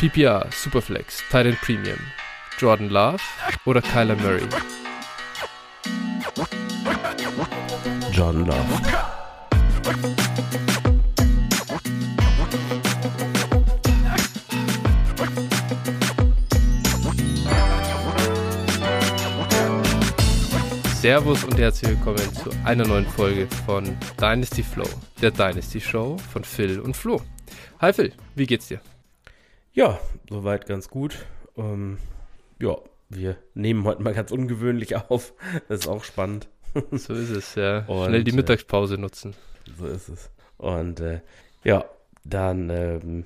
PPR, Superflex, Titan Premium, Jordan Love oder Kyler Murray? Jordan Love. Servus und herzlich willkommen zu einer neuen Folge von Dynasty Flow, der Dynasty Show von Phil und Flo. Hi Phil, wie geht's dir? Ja, soweit ganz gut. Ähm, ja, wir nehmen heute mal ganz ungewöhnlich auf. Das ist auch spannend. So ist es, ja. Und, Schnell die äh, Mittagspause nutzen. So ist es. Und äh, ja, dann ähm,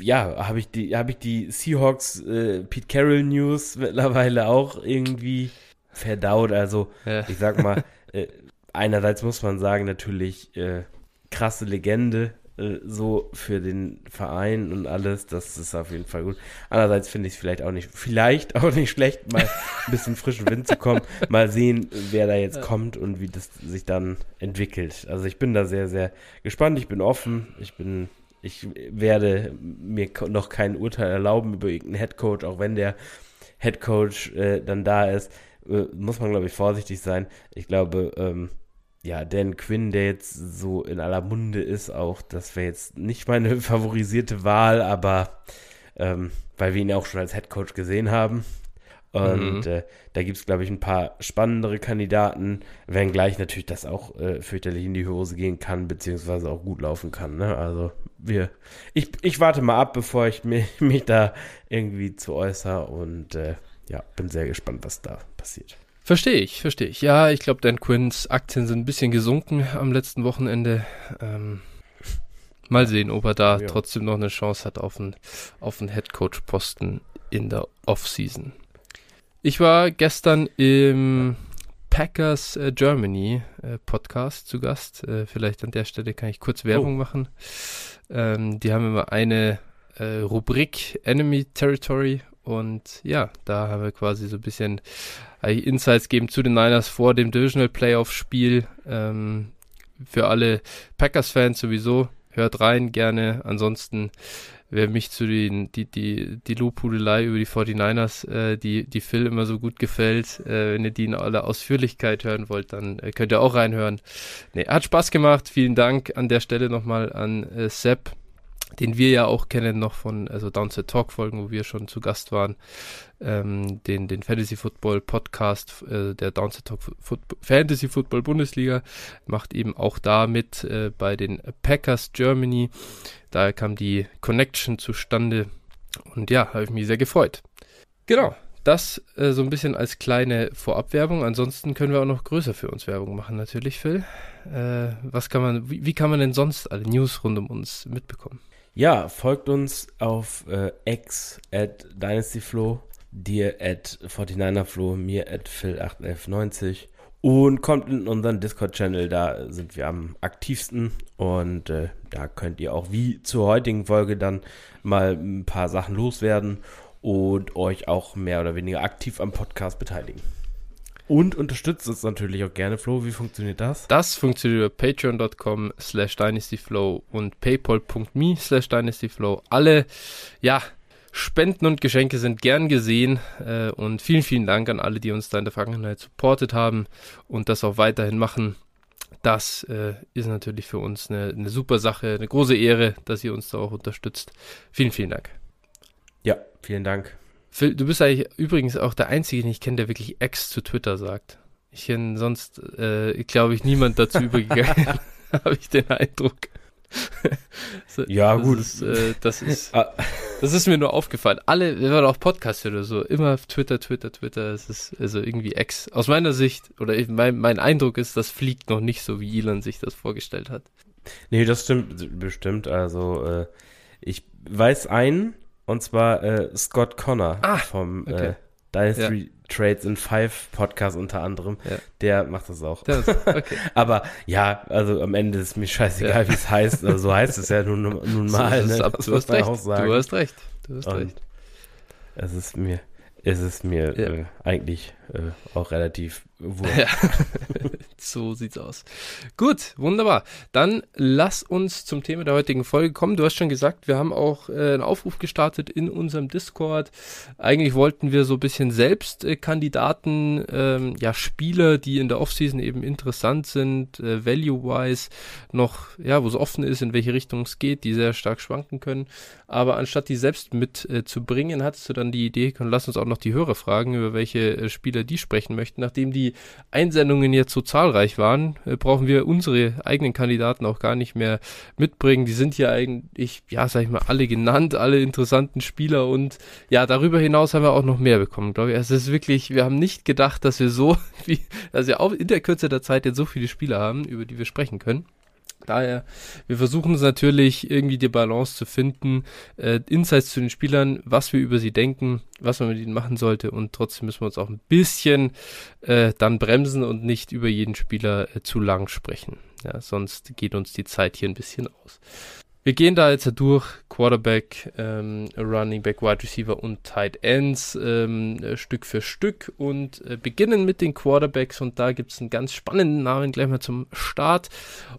ja, habe ich die, habe ich die Seahawks äh, Pete Carroll News mittlerweile auch irgendwie verdaut. Also ja. ich sag mal, äh, einerseits muss man sagen, natürlich äh, krasse Legende, äh, so für den Verein und alles, das ist auf jeden Fall gut. Andererseits finde ich es vielleicht auch nicht, vielleicht auch nicht schlecht, mal ein bisschen frischen Wind zu kommen, mal sehen, wer da jetzt kommt und wie das sich dann entwickelt. Also ich bin da sehr, sehr gespannt, ich bin offen, ich bin, ich werde mir noch kein Urteil erlauben über irgendeinen Headcoach, auch wenn der Headcoach äh, dann da ist, äh, muss man, glaube ich, vorsichtig sein. Ich glaube, ähm, ja, Dan Quinn, der jetzt so in aller Munde ist, auch, das wäre jetzt nicht meine favorisierte Wahl, aber ähm, weil wir ihn auch schon als Head Coach gesehen haben. Und mhm. äh, da gibt es, glaube ich, ein paar spannendere Kandidaten, wenngleich natürlich das auch äh, fürchterlich in die Hose gehen kann, beziehungsweise auch gut laufen kann. Ne? Also wir, ich, ich warte mal ab, bevor ich mich, mich da irgendwie zu äußere und äh, ja, bin sehr gespannt, was da passiert. Verstehe ich, verstehe ich. Ja, ich glaube, Dan Quinns Aktien sind ein bisschen gesunken am letzten Wochenende. Ähm, mal sehen, ob er da ja. trotzdem noch eine Chance hat auf einen, auf einen Headcoach-Posten in der Offseason. Ich war gestern im Packers äh, Germany äh, Podcast zu Gast. Äh, vielleicht an der Stelle kann ich kurz Werbung oh. machen. Ähm, die haben immer eine äh, Rubrik Enemy Territory und ja, da haben wir quasi so ein bisschen äh, Insights geben zu den Niners vor dem Divisional Playoff Spiel. Ähm, für alle Packers-Fans sowieso. Hört rein gerne. Ansonsten, wer mich zu den, die, die, die Lobhudelei über die 49ers, äh, die, die Phil immer so gut gefällt, äh, wenn ihr die in aller Ausführlichkeit hören wollt, dann äh, könnt ihr auch reinhören. Nee, hat Spaß gemacht. Vielen Dank an der Stelle nochmal an äh, Sepp den wir ja auch kennen noch von also Downset Talk Folgen, wo wir schon zu Gast waren, ähm, den den Fantasy Football Podcast äh, der Downset Talk Foot Fantasy Football Bundesliga macht eben auch da mit äh, bei den Packers Germany. Da kam die Connection zustande und ja, habe ich mich sehr gefreut. Genau. Das äh, so ein bisschen als kleine Vorabwerbung. Ansonsten können wir auch noch größer für uns Werbung machen, natürlich, Phil. Äh, was kann man, wie, wie kann man denn sonst alle News rund um uns mitbekommen? Ja, folgt uns auf äh, X at DynastyFlow, dir at 49erFlow, mir at Phil81190 und kommt in unseren Discord-Channel, da sind wir am aktivsten und äh, da könnt ihr auch wie zur heutigen Folge dann mal ein paar Sachen loswerden und euch auch mehr oder weniger aktiv am Podcast beteiligen. Und unterstützt uns natürlich auch gerne, Flo. Wie funktioniert das? Das funktioniert über patreon.com slash dynastyflow und paypal.me slash dynastyflow. Alle, ja, Spenden und Geschenke sind gern gesehen äh, und vielen, vielen Dank an alle, die uns da in der Vergangenheit supportet haben und das auch weiterhin machen. Das äh, ist natürlich für uns eine, eine super Sache, eine große Ehre, dass ihr uns da auch unterstützt. Vielen, vielen Dank. Ja, vielen Dank. Phil, du bist eigentlich übrigens auch der Einzige, den ich kenne, der wirklich Ex zu Twitter sagt. Ich kenne sonst, äh, glaube ich, niemand dazu übergegangen, habe ich den Eindruck. so, ja, das gut. Ist, äh, das, ist, ah. das ist mir nur aufgefallen. Alle, wir waren auch Podcast oder so, immer Twitter, Twitter, Twitter. Es ist also irgendwie Ex. Aus meiner Sicht, oder mein, mein Eindruck ist, das fliegt noch nicht so, wie Elon sich das vorgestellt hat. Nee, das stimmt bestimmt. Also, äh, ich weiß einen, und zwar äh, Scott Connor ah, vom äh, okay. äh, Dynasty ja. Trades in Five Podcast unter anderem. Ja. Der macht das auch. Das, okay. Aber ja, also am Ende ist mir scheißegal, ja. wie es heißt. Also, so heißt es ja nun, nun mal. So, ne? ab, du, hast recht. du hast recht. Du hast Und recht. Es ist mir, es ist mir äh, eigentlich äh, auch relativ wurscht. so sieht's aus. Gut, wunderbar. Dann lass uns zum Thema der heutigen Folge kommen. Du hast schon gesagt, wir haben auch äh, einen Aufruf gestartet in unserem Discord. Eigentlich wollten wir so ein bisschen selbst äh, Kandidaten, ähm, ja, Spieler, die in der Offseason eben interessant sind, äh, value-wise, noch, ja, wo es offen ist, in welche Richtung es geht, die sehr stark schwanken können. Aber anstatt die selbst mit äh, zu hattest du dann die Idee, komm, lass uns auch noch die Hörer fragen, über welche äh, Spieler die sprechen möchten. Nachdem die Einsendungen jetzt so zahlreich waren, äh, brauchen wir unsere eigenen Kandidaten auch gar nicht mehr mitbringen. Die sind hier eigentlich, ja, sag ich mal, alle genannt, alle interessanten Spieler und ja, darüber hinaus haben wir auch noch mehr bekommen, glaube ich. Es ist wirklich, wir haben nicht gedacht, dass wir so, wie, dass wir auch in der Kürze der Zeit jetzt so viele Spieler haben, über die wir sprechen können. Daher, wir versuchen es natürlich irgendwie die Balance zu finden, äh, Insights zu den Spielern, was wir über sie denken, was man mit ihnen machen sollte und trotzdem müssen wir uns auch ein bisschen äh, dann bremsen und nicht über jeden Spieler äh, zu lang sprechen. Ja, sonst geht uns die Zeit hier ein bisschen aus. Wir gehen da jetzt durch Quarterback, ähm, Running Back, Wide Receiver und Tight Ends ähm, äh, Stück für Stück und äh, beginnen mit den Quarterbacks und da gibt es einen ganz spannenden Namen gleich mal zum Start.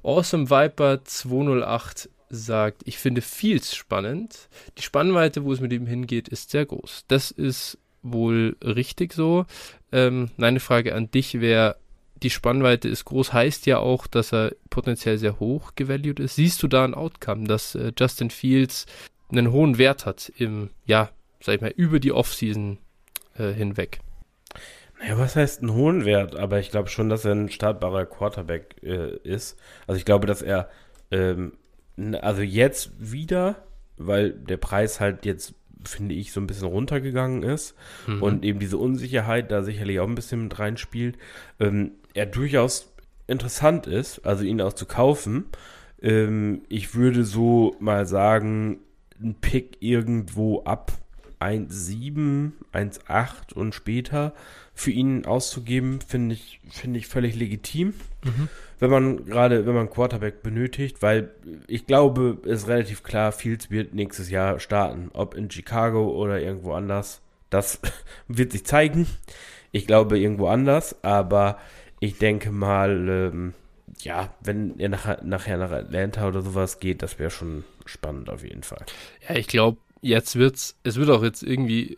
Awesome Viper 208 sagt, ich finde Fields spannend. Die Spannweite, wo es mit ihm hingeht, ist sehr groß. Das ist wohl richtig so. Ähm, meine Frage an dich wäre, die Spannweite ist groß, heißt ja auch, dass er potenziell sehr hoch gevalued ist. Siehst du da ein Outcome, dass äh, Justin Fields einen hohen Wert hat im, ja, sag ich mal, über die Offseason äh, hinweg? Naja, was heißt einen hohen Wert? Aber ich glaube schon, dass er ein startbarer Quarterback äh, ist. Also ich glaube, dass er, ähm, also jetzt wieder, weil der Preis halt jetzt finde ich, so ein bisschen runtergegangen ist mhm. und eben diese Unsicherheit da sicherlich auch ein bisschen mit reinspielt, ähm, er durchaus interessant ist, also ihn auch zu kaufen. Ähm, ich würde so mal sagen, ein Pick irgendwo ab 1,7, 1,8 und später für ihn auszugeben, finde ich, finde ich völlig legitim. Mhm. Wenn man gerade, wenn man Quarterback benötigt, weil ich glaube, es ist relativ klar, Fields wird nächstes Jahr starten. Ob in Chicago oder irgendwo anders. Das wird sich zeigen. Ich glaube irgendwo anders, aber ich denke mal, ähm, ja, wenn er nach, nachher nach Atlanta oder sowas geht, das wäre schon spannend auf jeden Fall. Ja, ich glaube, jetzt wird's, es wird auch jetzt irgendwie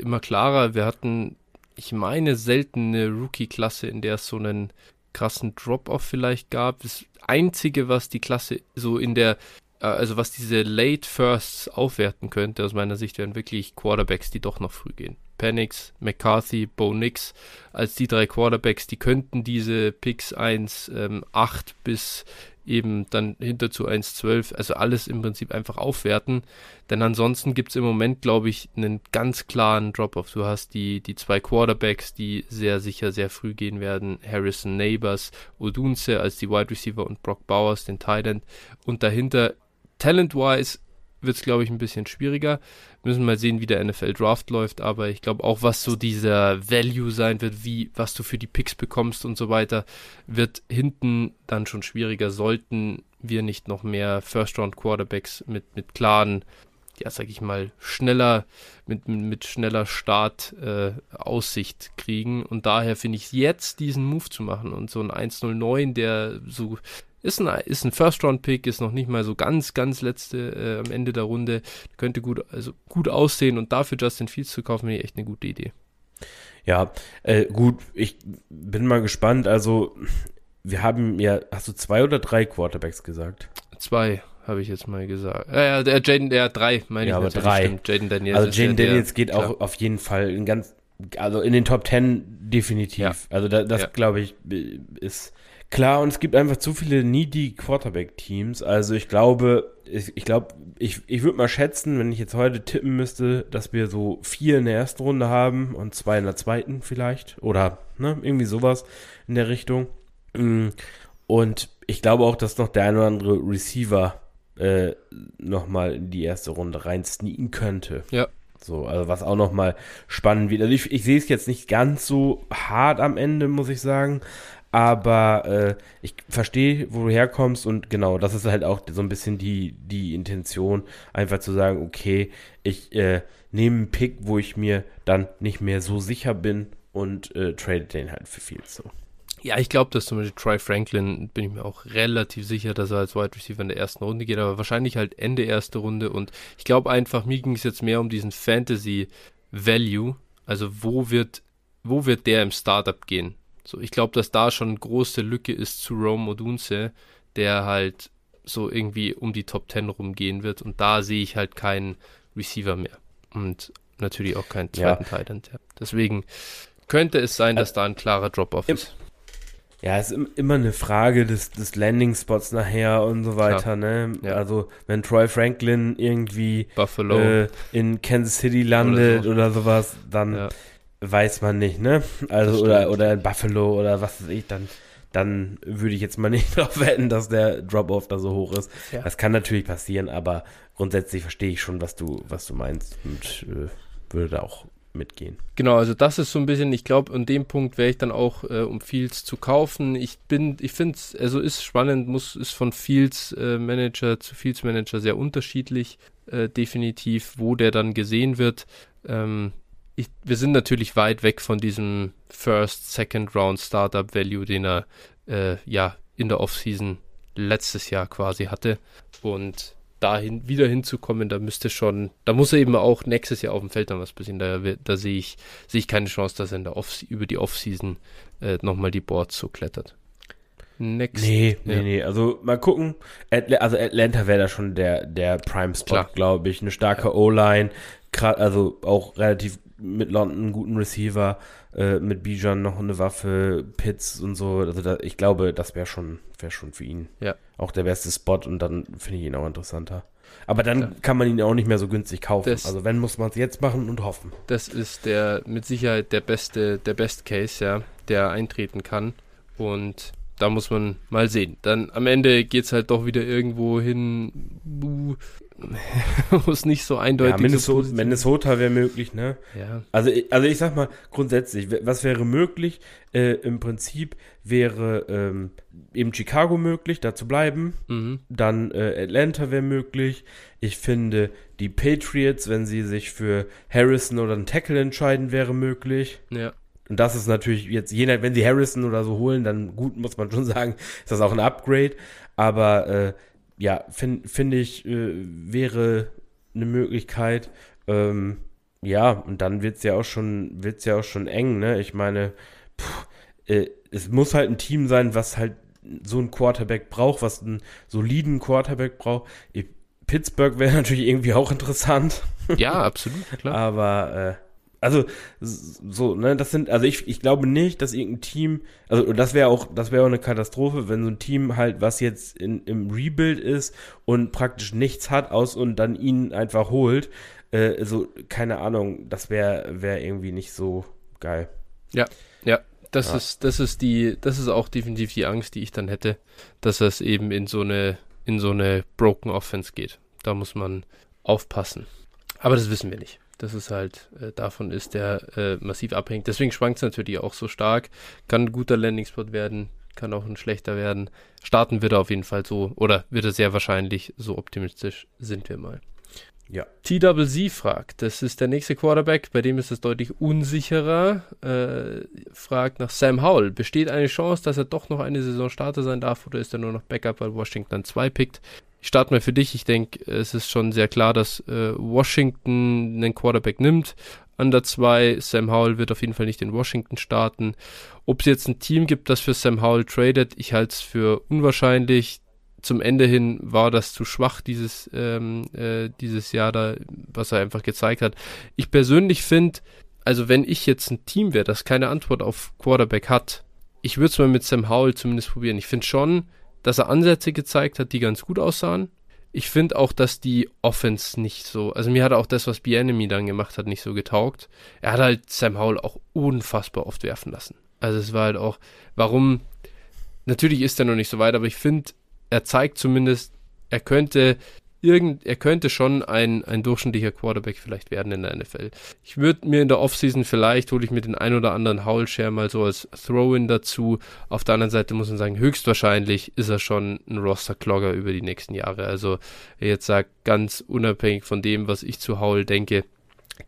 immer klarer. Wir hatten ich meine, selten eine Rookie-Klasse, in der es so einen krassen Drop-Off vielleicht gab. Das Einzige, was die Klasse so in der, äh, also was diese Late Firsts aufwerten könnte, aus meiner Sicht, wären wirklich Quarterbacks, die doch noch früh gehen. Penix, McCarthy, Bo Nix als die drei Quarterbacks, die könnten diese Picks 1, ähm, 8 bis eben dann hinter zu 1,12, also alles im Prinzip einfach aufwerten. Denn ansonsten gibt es im Moment, glaube ich, einen ganz klaren Drop-off. Du hast die, die zwei Quarterbacks, die sehr sicher sehr früh gehen werden. Harrison Neighbors, Odunze als die Wide Receiver und Brock Bowers, den Tight End. Und dahinter, talent-wise, wird es, glaube ich, ein bisschen schwieriger. Müssen mal sehen, wie der NFL Draft läuft, aber ich glaube auch, was so dieser Value sein wird, wie, was du für die Picks bekommst und so weiter, wird hinten dann schon schwieriger, sollten wir nicht noch mehr First-Round-Quarterbacks mit, mit klaren, ja, sag ich mal, schneller, mit, mit schneller Start äh, Aussicht kriegen. Und daher finde ich jetzt diesen Move zu machen und so ein 109, der so ist ein, ist ein First-Round-Pick, ist noch nicht mal so ganz, ganz letzte äh, am Ende der Runde. Könnte gut, also gut aussehen und dafür Justin Fields zu kaufen, wäre echt eine gute Idee. Ja, äh, gut, ich bin mal gespannt. Also, wir haben ja, hast du zwei oder drei Quarterbacks gesagt? Zwei, habe ich jetzt mal gesagt. Äh, der Jaden, der drei, meine ja, ich. Ja, aber drei. Jaden Daniels. Also, Jaden Daniels geht klar. auch auf jeden Fall in ganz, also in den Top Ten definitiv. Ja. Also, da, das ja. glaube ich, ist Klar, und es gibt einfach zu viele needy Quarterback-Teams. Also ich glaube, ich, ich glaube, ich, ich würde mal schätzen, wenn ich jetzt heute tippen müsste, dass wir so vier in der ersten Runde haben und zwei in der zweiten vielleicht. Oder ne, irgendwie sowas in der Richtung. Mm, und ich glaube auch, dass noch der ein oder andere Receiver äh, nochmal in die erste Runde rein sneaken könnte. Ja. So, also was auch nochmal spannend wird. Also ich, ich sehe es jetzt nicht ganz so hart am Ende, muss ich sagen. Aber äh, ich verstehe, wo du herkommst und genau, das ist halt auch so ein bisschen die, die Intention, einfach zu sagen, okay, ich äh, nehme einen Pick, wo ich mir dann nicht mehr so sicher bin und äh, trade den halt für viel so. Ja, ich glaube, dass zum Beispiel Troy Franklin, bin ich mir auch relativ sicher, dass er als Wide Receiver in der ersten Runde geht, aber wahrscheinlich halt Ende erste Runde. Und ich glaube einfach, mir ging es jetzt mehr um diesen Fantasy Value. Also wo wird, wo wird der im Startup gehen? So, ich glaube, dass da schon eine große Lücke ist zu Rome Odunze, der halt so irgendwie um die Top 10 rumgehen wird. Und da sehe ich halt keinen Receiver mehr. Und natürlich auch keinen zweiten ja. Titan. Deswegen könnte es sein, dass da ein klarer Drop-off ist. Ja, es ist immer eine Frage des, des Landing-Spots nachher und so weiter, ne? Ja. Also, wenn Troy Franklin irgendwie äh, in Kansas City landet oder, so. oder sowas, dann ja. Weiß man nicht, ne? Also, oder, oder in Buffalo oder was weiß ich, dann, dann würde ich jetzt mal nicht darauf wetten, dass der Drop-Off da so hoch ist. Ja. Das kann natürlich passieren, aber grundsätzlich verstehe ich schon, was du, was du meinst und äh, würde da auch mitgehen. Genau, also das ist so ein bisschen, ich glaube, an dem Punkt wäre ich dann auch, äh, um Fields zu kaufen. Ich bin, ich finde es, also ist spannend, muss, ist von Fields äh, Manager zu Fields Manager sehr unterschiedlich, äh, definitiv, wo der dann gesehen wird. Ähm, ich, wir sind natürlich weit weg von diesem First, Second Round Startup Value, den er äh, ja in der Offseason letztes Jahr quasi hatte. Und dahin wieder hinzukommen, da müsste schon, da muss er eben auch nächstes Jahr auf dem Feld dann was passieren. Da, da sehe ich, sehe ich keine Chance, dass er in der Off über die Offseason äh, nochmal die Boards so klettert. Next. Nee, nee, ja. nee. Also mal gucken. Atl also Atlanta wäre da schon der, der Prime-Spot, glaube ich. Eine starke ja. O-Line, also auch relativ mit London einen guten Receiver, äh, mit Bijan noch eine Waffe, Pitts und so. Also da, ich glaube, das wäre schon, wäre schon für ihn. Ja auch der beste Spot und dann finde ich ihn auch interessanter. Aber dann ja. kann man ihn auch nicht mehr so günstig kaufen. Das, also wenn muss man es jetzt machen und hoffen. Das ist der mit Sicherheit der beste, der Best Case, ja, der eintreten kann. Und da muss man mal sehen. Dann am Ende geht es halt doch wieder irgendwo hin, wo es nicht so eindeutig ja, Minnesota, so Minnesota wäre möglich, ne? Ja. Also, also ich sag mal, grundsätzlich, was wäre möglich? Äh, Im Prinzip wäre ähm, eben Chicago möglich, da zu bleiben. Mhm. Dann äh, Atlanta wäre möglich. Ich finde, die Patriots, wenn sie sich für Harrison oder einen Tackle entscheiden, wäre möglich. Ja. Und das ist natürlich jetzt, je nach, wenn sie Harrison oder so holen, dann gut, muss man schon sagen, ist das auch ein Upgrade. Aber äh, ja, finde find ich, äh, wäre eine Möglichkeit. Ähm, ja, und dann wird es ja auch schon, wird's ja auch schon eng, ne? Ich meine, pff, äh, es muss halt ein Team sein, was halt so einen Quarterback braucht, was einen soliden Quarterback braucht. Ich, Pittsburgh wäre natürlich irgendwie auch interessant. Ja, absolut, klar. Aber äh, also so, ne, das sind, also ich, ich glaube nicht, dass irgendein Team, also das wäre auch, das wäre auch eine Katastrophe, wenn so ein Team halt, was jetzt in, im Rebuild ist und praktisch nichts hat aus und dann ihn einfach holt, äh, so, keine Ahnung, das wäre, wäre irgendwie nicht so geil. Ja, ja, das ja. ist, das ist die, das ist auch definitiv die Angst, die ich dann hätte, dass es eben in so eine, in so eine Broken Offense geht. Da muss man aufpassen. Aber das wissen wir nicht dass es halt äh, davon ist, der äh, massiv abhängt. Deswegen schwankt es natürlich auch so stark. Kann ein guter Landing-Spot werden, kann auch ein schlechter werden. Starten wird er auf jeden Fall so, oder wird er sehr wahrscheinlich, so optimistisch sind wir mal. Ja. TWZ fragt, das ist der nächste Quarterback, bei dem ist es deutlich unsicherer. Äh, fragt nach Sam Howell. Besteht eine Chance, dass er doch noch eine Saison Starter sein darf oder ist er nur noch Backup, weil Washington 2 pickt? Ich starte mal für dich. Ich denke, es ist schon sehr klar, dass äh, Washington einen Quarterback nimmt. An der 2, Sam Howell wird auf jeden Fall nicht in Washington starten. Ob es jetzt ein Team gibt, das für Sam Howell tradet, ich halte es für unwahrscheinlich. Zum Ende hin war das zu schwach, dieses, ähm, äh, dieses Jahr da, was er einfach gezeigt hat. Ich persönlich finde, also wenn ich jetzt ein Team wäre, das keine Antwort auf Quarterback hat, ich würde es mal mit Sam Howell zumindest probieren. Ich finde schon, dass er Ansätze gezeigt hat, die ganz gut aussahen. Ich finde auch, dass die Offense nicht so, also mir hat auch das, was Bienemy dann gemacht hat, nicht so getaugt. Er hat halt Sam Howell auch unfassbar oft werfen lassen. Also es war halt auch, warum, natürlich ist er noch nicht so weit, aber ich finde, er zeigt zumindest, er könnte irgend, er könnte schon ein, ein durchschnittlicher Quarterback vielleicht werden in der NFL. Ich würde mir in der Offseason vielleicht, hole ich mir den ein oder anderen Howell-Share mal so als Throw-In dazu. Auf der anderen Seite muss man sagen, höchstwahrscheinlich ist er schon ein Roster-Clogger über die nächsten Jahre. Also, jetzt sagt, ganz unabhängig von dem, was ich zu Howell denke,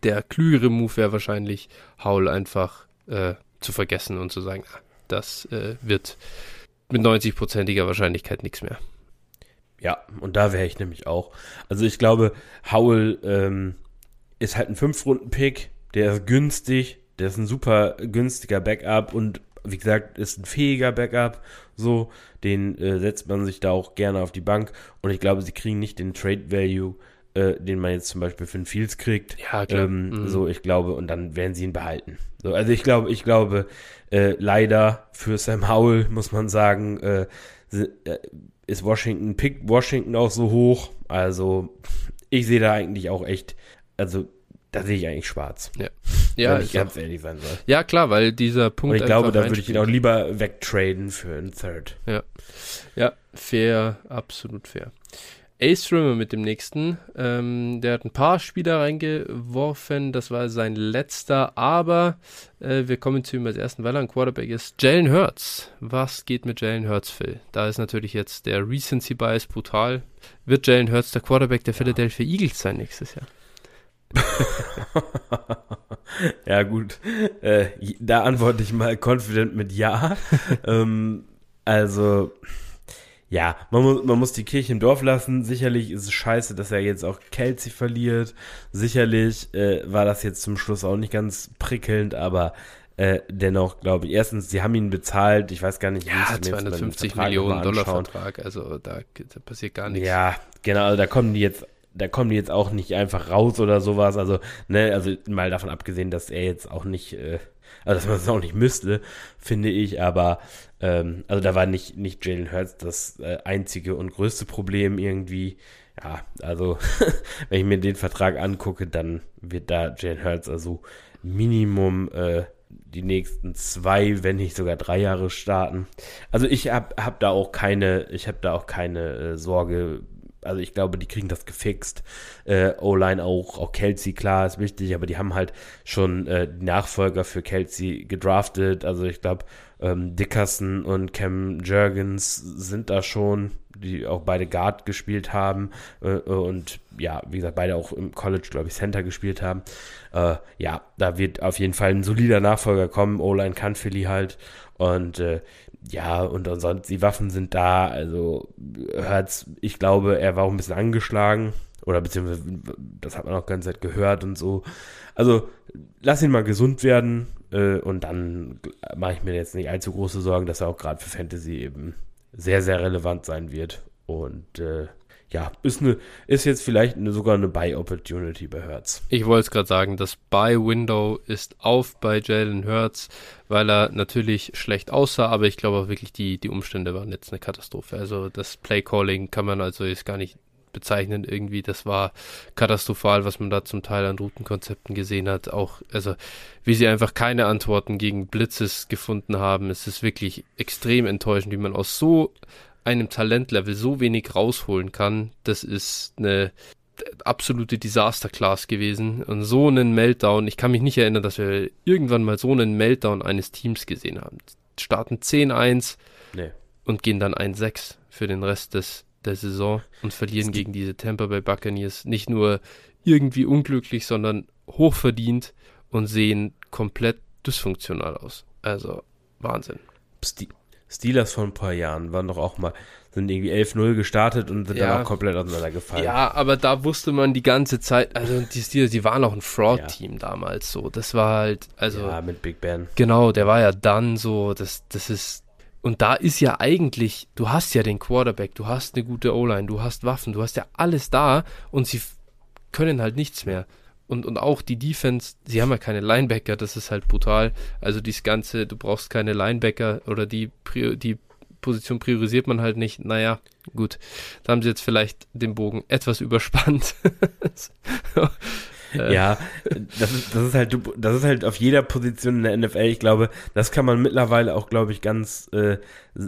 der klügere Move wäre wahrscheinlich, Howell einfach äh, zu vergessen und zu sagen, ah, das äh, wird mit 90-prozentiger Wahrscheinlichkeit nichts mehr. Ja, und da wäre ich nämlich auch. Also ich glaube, Howell ähm, ist halt ein Fünf-Runden-Pick, der ist günstig, der ist ein super günstiger Backup und wie gesagt, ist ein fähiger Backup. So, den äh, setzt man sich da auch gerne auf die Bank. Und ich glaube, sie kriegen nicht den Trade Value, äh, den man jetzt zum Beispiel für einen Fields kriegt. Ja, klar. Ähm, mhm. So, ich glaube, und dann werden sie ihn behalten. So, also ich glaube, ich glaube, äh, leider für Sam Howell muss man sagen, äh, äh, ist Washington, pickt Washington auch so hoch. Also ich sehe da eigentlich auch echt, also da sehe ich eigentlich schwarz. Ja. Ja, wenn ich ganz ehrlich sein soll. Ja, klar, weil dieser Punkt. Und ich glaube, da würde ich ihn auch lieber wegtraden für einen Third. Ja. Ja, fair, absolut fair. Ace Rimmer mit dem nächsten. Ähm, der hat ein paar Spieler reingeworfen. Das war sein letzter. Aber äh, wir kommen zu ihm als ersten, weil er ein Quarterback ist. Jalen Hurts. Was geht mit Jalen Hurts, Phil? Da ist natürlich jetzt der Recency Bias brutal. Wird Jalen Hurts der Quarterback der Philadelphia Eagles sein nächstes Jahr? ja, gut. Äh, da antworte ich mal confident mit Ja. ähm, also, ja, man muss, man muss die Kirche im Dorf lassen. Sicherlich ist es scheiße, dass er jetzt auch Kelsey verliert. Sicherlich äh, war das jetzt zum Schluss auch nicht ganz prickelnd, aber äh, dennoch glaube ich, erstens, sie haben ihn bezahlt, ich weiß gar nicht, ja, 250 Millionen Dollar Vertrag, also da, da passiert gar nichts. Ja, genau, also da kommen die jetzt da kommen die jetzt auch nicht einfach raus oder sowas. Also, ne, also mal davon abgesehen, dass er jetzt auch nicht, äh, also dass man es auch nicht müsste, finde ich, aber ähm, also da war nicht, nicht Jalen Hurts das äh, einzige und größte Problem irgendwie. Ja, also wenn ich mir den Vertrag angucke, dann wird da Jalen Hurts also Minimum äh, die nächsten zwei, wenn nicht sogar drei Jahre starten. Also ich habe hab da auch keine, ich habe da auch keine äh, Sorge also ich glaube, die kriegen das gefixt. Äh, O-Line auch, auch Kelsey, klar, ist wichtig, aber die haben halt schon äh, Nachfolger für Kelsey gedraftet. Also ich glaube, ähm, Dickerson und Cam Jurgens sind da schon, die auch beide Guard gespielt haben äh, und ja, wie gesagt, beide auch im College, glaube ich, Center gespielt haben. Äh, ja, da wird auf jeden Fall ein solider Nachfolger kommen. O-Line kann Philly halt und äh, ja, und ansonsten, die Waffen sind da. Also, hört's, ich glaube, er war auch ein bisschen angeschlagen. Oder beziehungsweise, das hat man auch ganz Zeit gehört und so. Also, lass ihn mal gesund werden. Äh, und dann mache ich mir jetzt nicht allzu große Sorgen, dass er auch gerade für Fantasy eben sehr, sehr relevant sein wird. Und äh, ja, ist, eine, ist jetzt vielleicht eine, sogar eine Buy-Opportunity bei Hertz. Ich wollte es gerade sagen, das Buy-Window ist auf bei Jalen Hurts, weil er natürlich schlecht aussah, aber ich glaube auch wirklich, die, die Umstände waren jetzt eine Katastrophe. Also das Play-Calling kann man also jetzt gar nicht bezeichnen irgendwie. Das war katastrophal, was man da zum Teil an Routenkonzepten gesehen hat. Auch, also, wie sie einfach keine Antworten gegen Blitzes gefunden haben. Es ist wirklich extrem enttäuschend, wie man aus so einem Talentlevel so wenig rausholen kann, das ist eine absolute Disasterclass gewesen. Und so einen Meltdown, ich kann mich nicht erinnern, dass wir irgendwann mal so einen Meltdown eines Teams gesehen haben. Starten 10-1 nee. und gehen dann 1-6 für den Rest des, der Saison und verlieren gegen diese Tampa Bay Buccaneers. Nicht nur irgendwie unglücklich, sondern hochverdient und sehen komplett dysfunktional aus. Also Wahnsinn. Steelers vor ein paar Jahren waren doch auch mal, sind irgendwie 11-0 gestartet und sind ja. dann auch komplett auseinandergefallen. Ja, aber da wusste man die ganze Zeit, also die Steelers, die waren auch ein Fraud-Team ja. damals so. Das war halt, also. Ja, mit Big Ben. Genau, der war ja dann so, das, das ist, und da ist ja eigentlich, du hast ja den Quarterback, du hast eine gute O-Line, du hast Waffen, du hast ja alles da und sie können halt nichts mehr. Und, und auch die Defense, sie haben ja keine Linebacker, das ist halt brutal. Also dieses Ganze, du brauchst keine Linebacker oder die, die Position priorisiert man halt nicht. Naja, gut, da haben sie jetzt vielleicht den Bogen etwas überspannt. Äh. ja, das ist, das ist halt, das ist halt auf jeder Position in der NFL. Ich glaube, das kann man mittlerweile auch, glaube ich, ganz äh,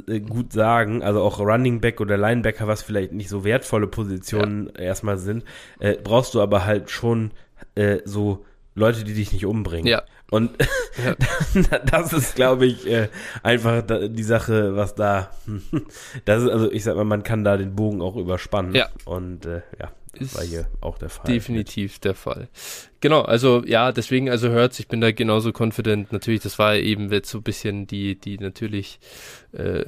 äh, gut sagen. Also auch Running Back oder Linebacker, was vielleicht nicht so wertvolle Positionen ja. erstmal sind, äh, brauchst du aber halt schon äh, so Leute, die dich nicht umbringen. Ja. Und ja. das ist, glaube ich, äh, einfach die Sache, was da, das ist, also ich sag mal, man kann da den Bogen auch überspannen. Ja. Und äh, ja, das ist war hier auch der Fall. Definitiv der Fall. Genau, also ja, deswegen, also hört's, ich bin da genauso confident. Natürlich, das war eben jetzt so ein bisschen die, die natürlich äh,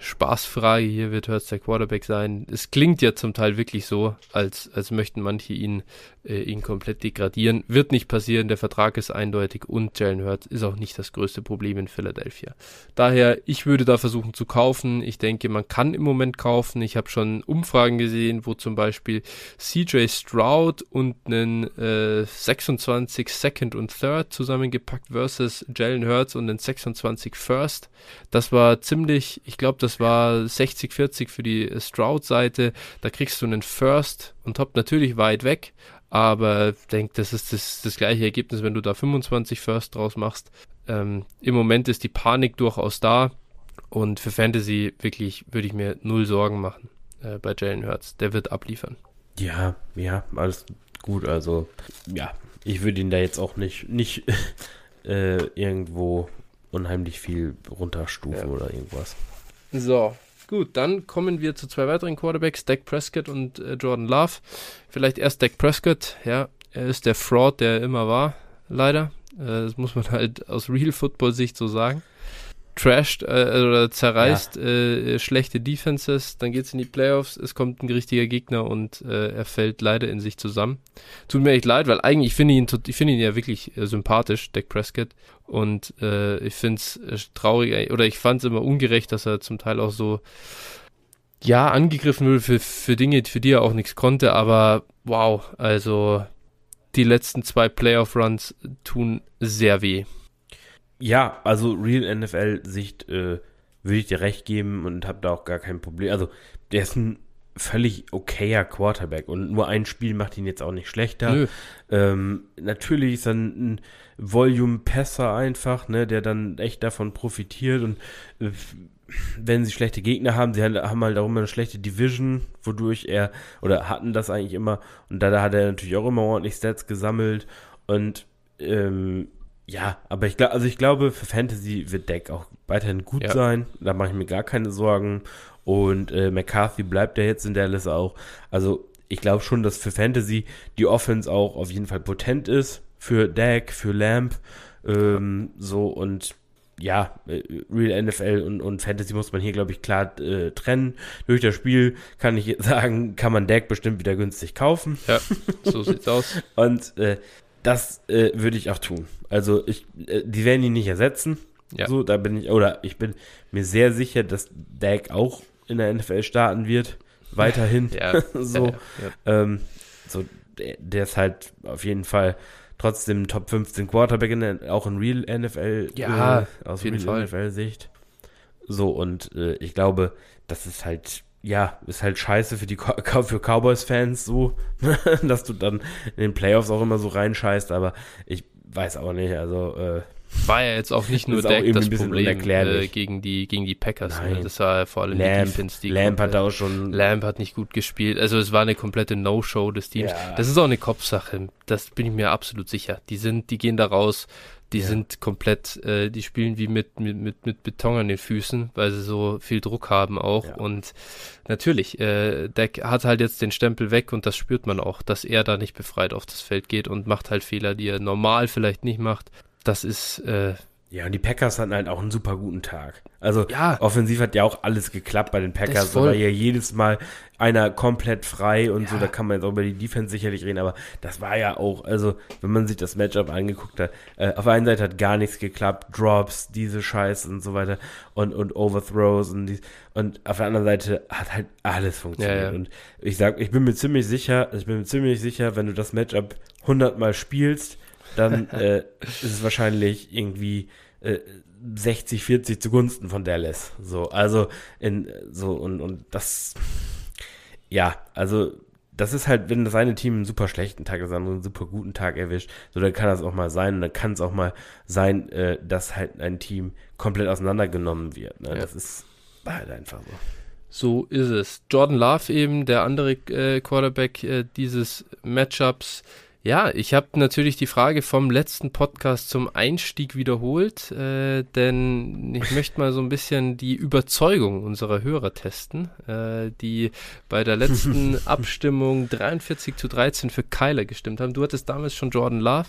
Spaßfrage hier, wird Hurts der Quarterback sein. Es klingt ja zum Teil wirklich so, als, als möchten manche ihn, äh, ihn komplett degradieren. Wird nicht passieren, der Vertrag ist eindeutig und Jalen Hurts ist auch nicht das größte Problem in Philadelphia. Daher, ich würde da versuchen zu kaufen. Ich denke, man kann im Moment kaufen. Ich habe schon Umfragen gesehen, wo zum Beispiel CJ Stroud und einen äh, 26 Second und Third zusammengepackt versus Jalen Hurts und einen 26 First. Das war ziemlich, ich glaube, das war 60-40 für die Stroud-Seite. Da kriegst du einen First und top natürlich weit weg. Aber ich denke, das ist das, das gleiche Ergebnis, wenn du da 25 First draus machst. Ähm, Im Moment ist die Panik durchaus da. Und für Fantasy wirklich würde ich mir null Sorgen machen äh, bei Jalen Hurts. Der wird abliefern. Ja, ja, alles gut. Also, ja, ich würde ihn da jetzt auch nicht, nicht äh, irgendwo unheimlich viel runterstufen ja. oder irgendwas. So, gut, dann kommen wir zu zwei weiteren Quarterbacks, Dak Prescott und äh, Jordan Love. Vielleicht erst Dak Prescott, ja, er ist der Fraud, der er immer war, leider. Äh, das muss man halt aus Real Football Sicht so sagen trasht äh, oder zerreißt ja. äh, schlechte Defenses, dann geht's in die Playoffs, es kommt ein richtiger Gegner und äh, er fällt leider in sich zusammen. Tut mir echt leid, weil eigentlich finde ich ihn, ich finde ihn ja wirklich äh, sympathisch, Dak Prescott. Und äh, ich finde es äh, traurig, oder ich fand es immer ungerecht, dass er zum Teil auch so ja, angegriffen wurde für, für Dinge, für die er auch nichts konnte, aber wow, also die letzten zwei Playoff-Runs tun sehr weh. Ja, also Real NFL-Sicht äh, würde ich dir recht geben und habe da auch gar kein Problem. Also, der ist ein völlig okayer Quarterback und nur ein Spiel macht ihn jetzt auch nicht schlechter. Ähm, natürlich ist er ein Volume-Passer einfach, ne, der dann echt davon profitiert und äh, wenn sie schlechte Gegner haben, sie haben halt auch immer eine schlechte Division, wodurch er, oder hatten das eigentlich immer, und da, da hat er natürlich auch immer ordentlich Stats gesammelt und ähm, ja, aber ich glaube, also ich glaube, für Fantasy wird Deck auch weiterhin gut ja. sein. Da mache ich mir gar keine Sorgen. Und äh, McCarthy bleibt ja jetzt in Dallas auch. Also ich glaube schon, dass für Fantasy die Offense auch auf jeden Fall potent ist. Für Deck, für Lamp. Ähm, so und ja, äh, Real NFL und, und Fantasy muss man hier, glaube ich, klar äh, trennen. Durch das Spiel kann ich sagen, kann man Deck bestimmt wieder günstig kaufen. Ja, so sieht's aus. und äh, das äh, würde ich auch tun. Also ich, äh, die werden ihn nicht ersetzen. Ja. So, da bin ich, oder ich bin mir sehr sicher, dass Dak auch in der NFL starten wird. Weiterhin. ja. so, ja, ähm, so der, der, ist halt auf jeden Fall trotzdem Top 15 Quarterback, in der, auch in Real NFL. Ja, äh, aus Real NFL-Sicht. So, und äh, ich glaube, das ist halt ja, ist halt scheiße für die für Cowboys-Fans so, dass du dann in den Playoffs auch immer so reinscheißt, aber ich weiß auch nicht, also äh, war ja jetzt auch nicht nur Dak das Problem äh, gegen die gegen die Packers. Ne? Das war vor allem Lamp, die Defense. Die Lamp hat auch schon. Lamp hat nicht gut gespielt. Also es war eine komplette No-Show des Teams. Ja. Das ist auch eine Kopfsache. Das bin ich mir absolut sicher. Die sind, die gehen da raus die ja. sind komplett, äh, die spielen wie mit, mit, mit, mit Beton an den Füßen, weil sie so viel Druck haben auch. Ja. Und natürlich, äh, Deck hat halt jetzt den Stempel weg und das spürt man auch, dass er da nicht befreit auf das Feld geht und macht halt Fehler, die er normal vielleicht nicht macht. Das ist, äh, ja, und die Packers hatten halt auch einen super guten Tag. Also ja, offensiv hat ja auch alles geklappt bei den Packers. War ja jedes Mal einer komplett frei und ja. so. Da kann man jetzt auch über die Defense sicherlich reden, aber das war ja auch, also wenn man sich das Matchup angeguckt hat, äh, auf der einen Seite hat gar nichts geklappt, Drops, diese Scheiße und so weiter und, und Overthrows und dies. Und auf der anderen Seite hat halt alles funktioniert. Ja, ja. Und ich sag, ich bin mir ziemlich sicher, ich bin mir ziemlich sicher, wenn du das Matchup 100 Mal spielst, dann äh, ist es wahrscheinlich irgendwie äh, 60, 40 zugunsten von Dallas. So, also in so und, und das ja, also das ist halt, wenn das eine Team einen super schlechten Tag, das andere einen super guten Tag erwischt, so dann kann das auch mal sein und dann kann es auch mal sein, äh, dass halt ein Team komplett auseinandergenommen wird. Ne? Ja. Das ist halt einfach so. So ist es. Jordan Love eben, der andere äh, Quarterback äh, dieses Matchups, Ja, ich habe natürlich die Frage vom letzten Podcast zum Einstieg wiederholt, äh, denn ich möchte mal so ein bisschen die Überzeugung unserer Hörer testen, äh, die bei der letzten Abstimmung 43 zu 13 für Kyler gestimmt haben. Du hattest damals schon Jordan Love.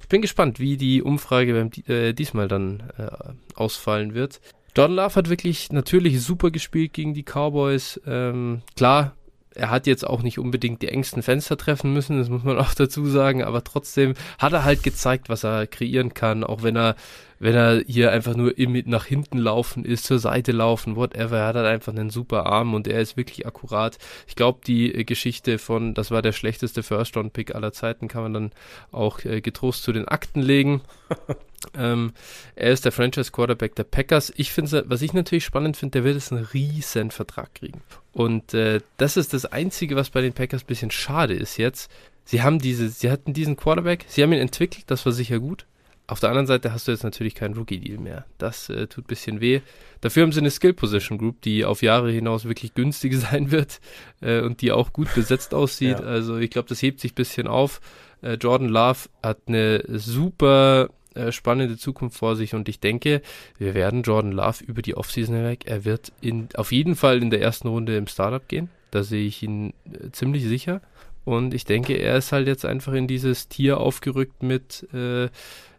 Ich bin gespannt, wie die Umfrage beim, äh, diesmal dann äh, ausfallen wird. Jordan Love hat wirklich natürlich super gespielt gegen die Cowboys. Ähm, klar, er hat jetzt auch nicht unbedingt die engsten Fenster treffen müssen, das muss man auch dazu sagen, aber trotzdem hat er halt gezeigt, was er kreieren kann, auch wenn er, wenn er hier einfach nur nach hinten laufen ist, zur Seite laufen, whatever, er hat halt einfach einen super Arm und er ist wirklich akkurat. Ich glaube, die äh, Geschichte von, das war der schlechteste First-Round-Pick aller Zeiten, kann man dann auch äh, getrost zu den Akten legen. Ähm, er ist der Franchise Quarterback der Packers. Ich finde, was ich natürlich spannend finde, der wird jetzt einen riesen Vertrag kriegen. Und äh, das ist das Einzige, was bei den Packers ein bisschen schade ist jetzt. Sie haben diese, sie hatten diesen Quarterback, sie haben ihn entwickelt, das war sicher gut. Auf der anderen Seite hast du jetzt natürlich keinen Rookie-Deal mehr. Das äh, tut ein bisschen weh. Dafür haben sie eine Skill-Position-Group, die auf Jahre hinaus wirklich günstig sein wird äh, und die auch gut besetzt aussieht. Ja. Also ich glaube, das hebt sich ein bisschen auf. Äh, Jordan Love hat eine super äh, spannende Zukunft vor sich und ich denke, wir werden Jordan Love über die Offseason hinweg, er wird in, auf jeden Fall in der ersten Runde im Startup gehen. Da sehe ich ihn äh, ziemlich sicher. Und ich denke, er ist halt jetzt einfach in dieses Tier aufgerückt mit, äh,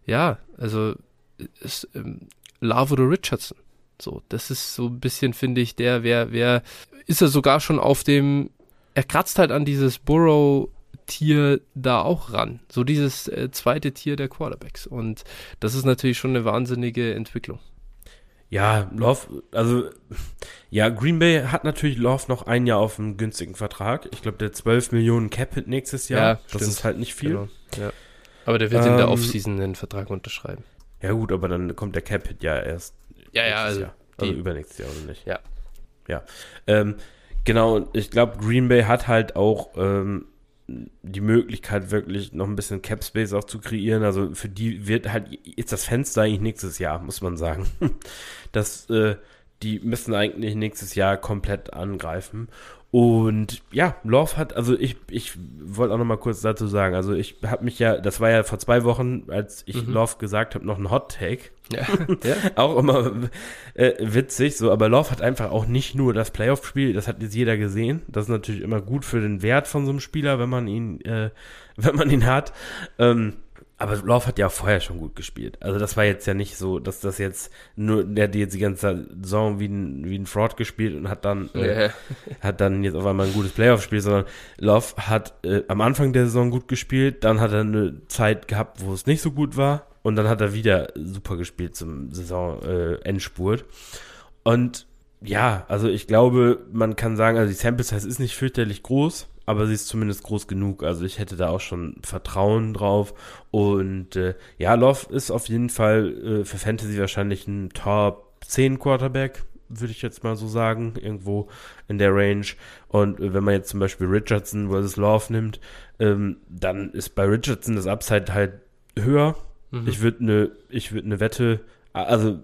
ja, also ist, ähm, Love oder Richardson. So, das ist so ein bisschen, finde ich, der, wer, wer, ist er sogar schon auf dem, er kratzt halt an dieses Burrow Tier da auch ran. So dieses äh, zweite Tier der Quarterbacks. Und das ist natürlich schon eine wahnsinnige Entwicklung. Ja, Love, also ja, Green Bay hat natürlich Love noch ein Jahr auf einem günstigen Vertrag. Ich glaube, der 12 Millionen Cap nächstes Jahr. Ja, das stimmt. ist halt nicht viel. Genau. Ja. Aber der wird ähm, in der Offseason einen Vertrag unterschreiben. Ja, gut, aber dann kommt der Cap ja erst. Ja, ja, also, Jahr. also übernächstes Jahr oder nicht? Ja. Ja. Ähm, genau, ich glaube, Green Bay hat halt auch ähm, die Möglichkeit, wirklich noch ein bisschen Cap Space auch zu kreieren. Also für die wird halt, ist das Fenster eigentlich nächstes Jahr, muss man sagen. Das, äh, die müssen eigentlich nächstes Jahr komplett angreifen. Und ja, Love hat, also ich, ich wollte auch noch mal kurz dazu sagen, also ich habe mich ja, das war ja vor zwei Wochen, als ich mhm. Love gesagt habe, noch ein Hot Take. Ja. ja. auch immer äh, witzig, so, aber Love hat einfach auch nicht nur das Playoff-Spiel, das hat jetzt jeder gesehen. Das ist natürlich immer gut für den Wert von so einem Spieler, wenn man ihn, äh, wenn man ihn hat. Ähm, aber Love hat ja vorher schon gut gespielt. Also das war jetzt ja nicht so, dass das jetzt nur, der hat jetzt die ganze Saison wie ein, wie ein Fraud gespielt und hat dann, äh, hat dann jetzt auf einmal ein gutes Playoff-Spiel, sondern Love hat äh, am Anfang der Saison gut gespielt, dann hat er eine Zeit gehabt, wo es nicht so gut war und dann hat er wieder super gespielt zum Saison-Endspurt. Äh, und ja, also ich glaube, man kann sagen, also die Sample Size ist nicht fürchterlich groß aber sie ist zumindest groß genug. Also ich hätte da auch schon Vertrauen drauf. Und äh, ja, Love ist auf jeden Fall äh, für Fantasy wahrscheinlich ein Top 10 Quarterback, würde ich jetzt mal so sagen, irgendwo in der Range. Und äh, wenn man jetzt zum Beispiel Richardson versus Love nimmt, ähm, dann ist bei Richardson das Upside halt höher. Mhm. Ich würde eine, ich würde eine Wette, also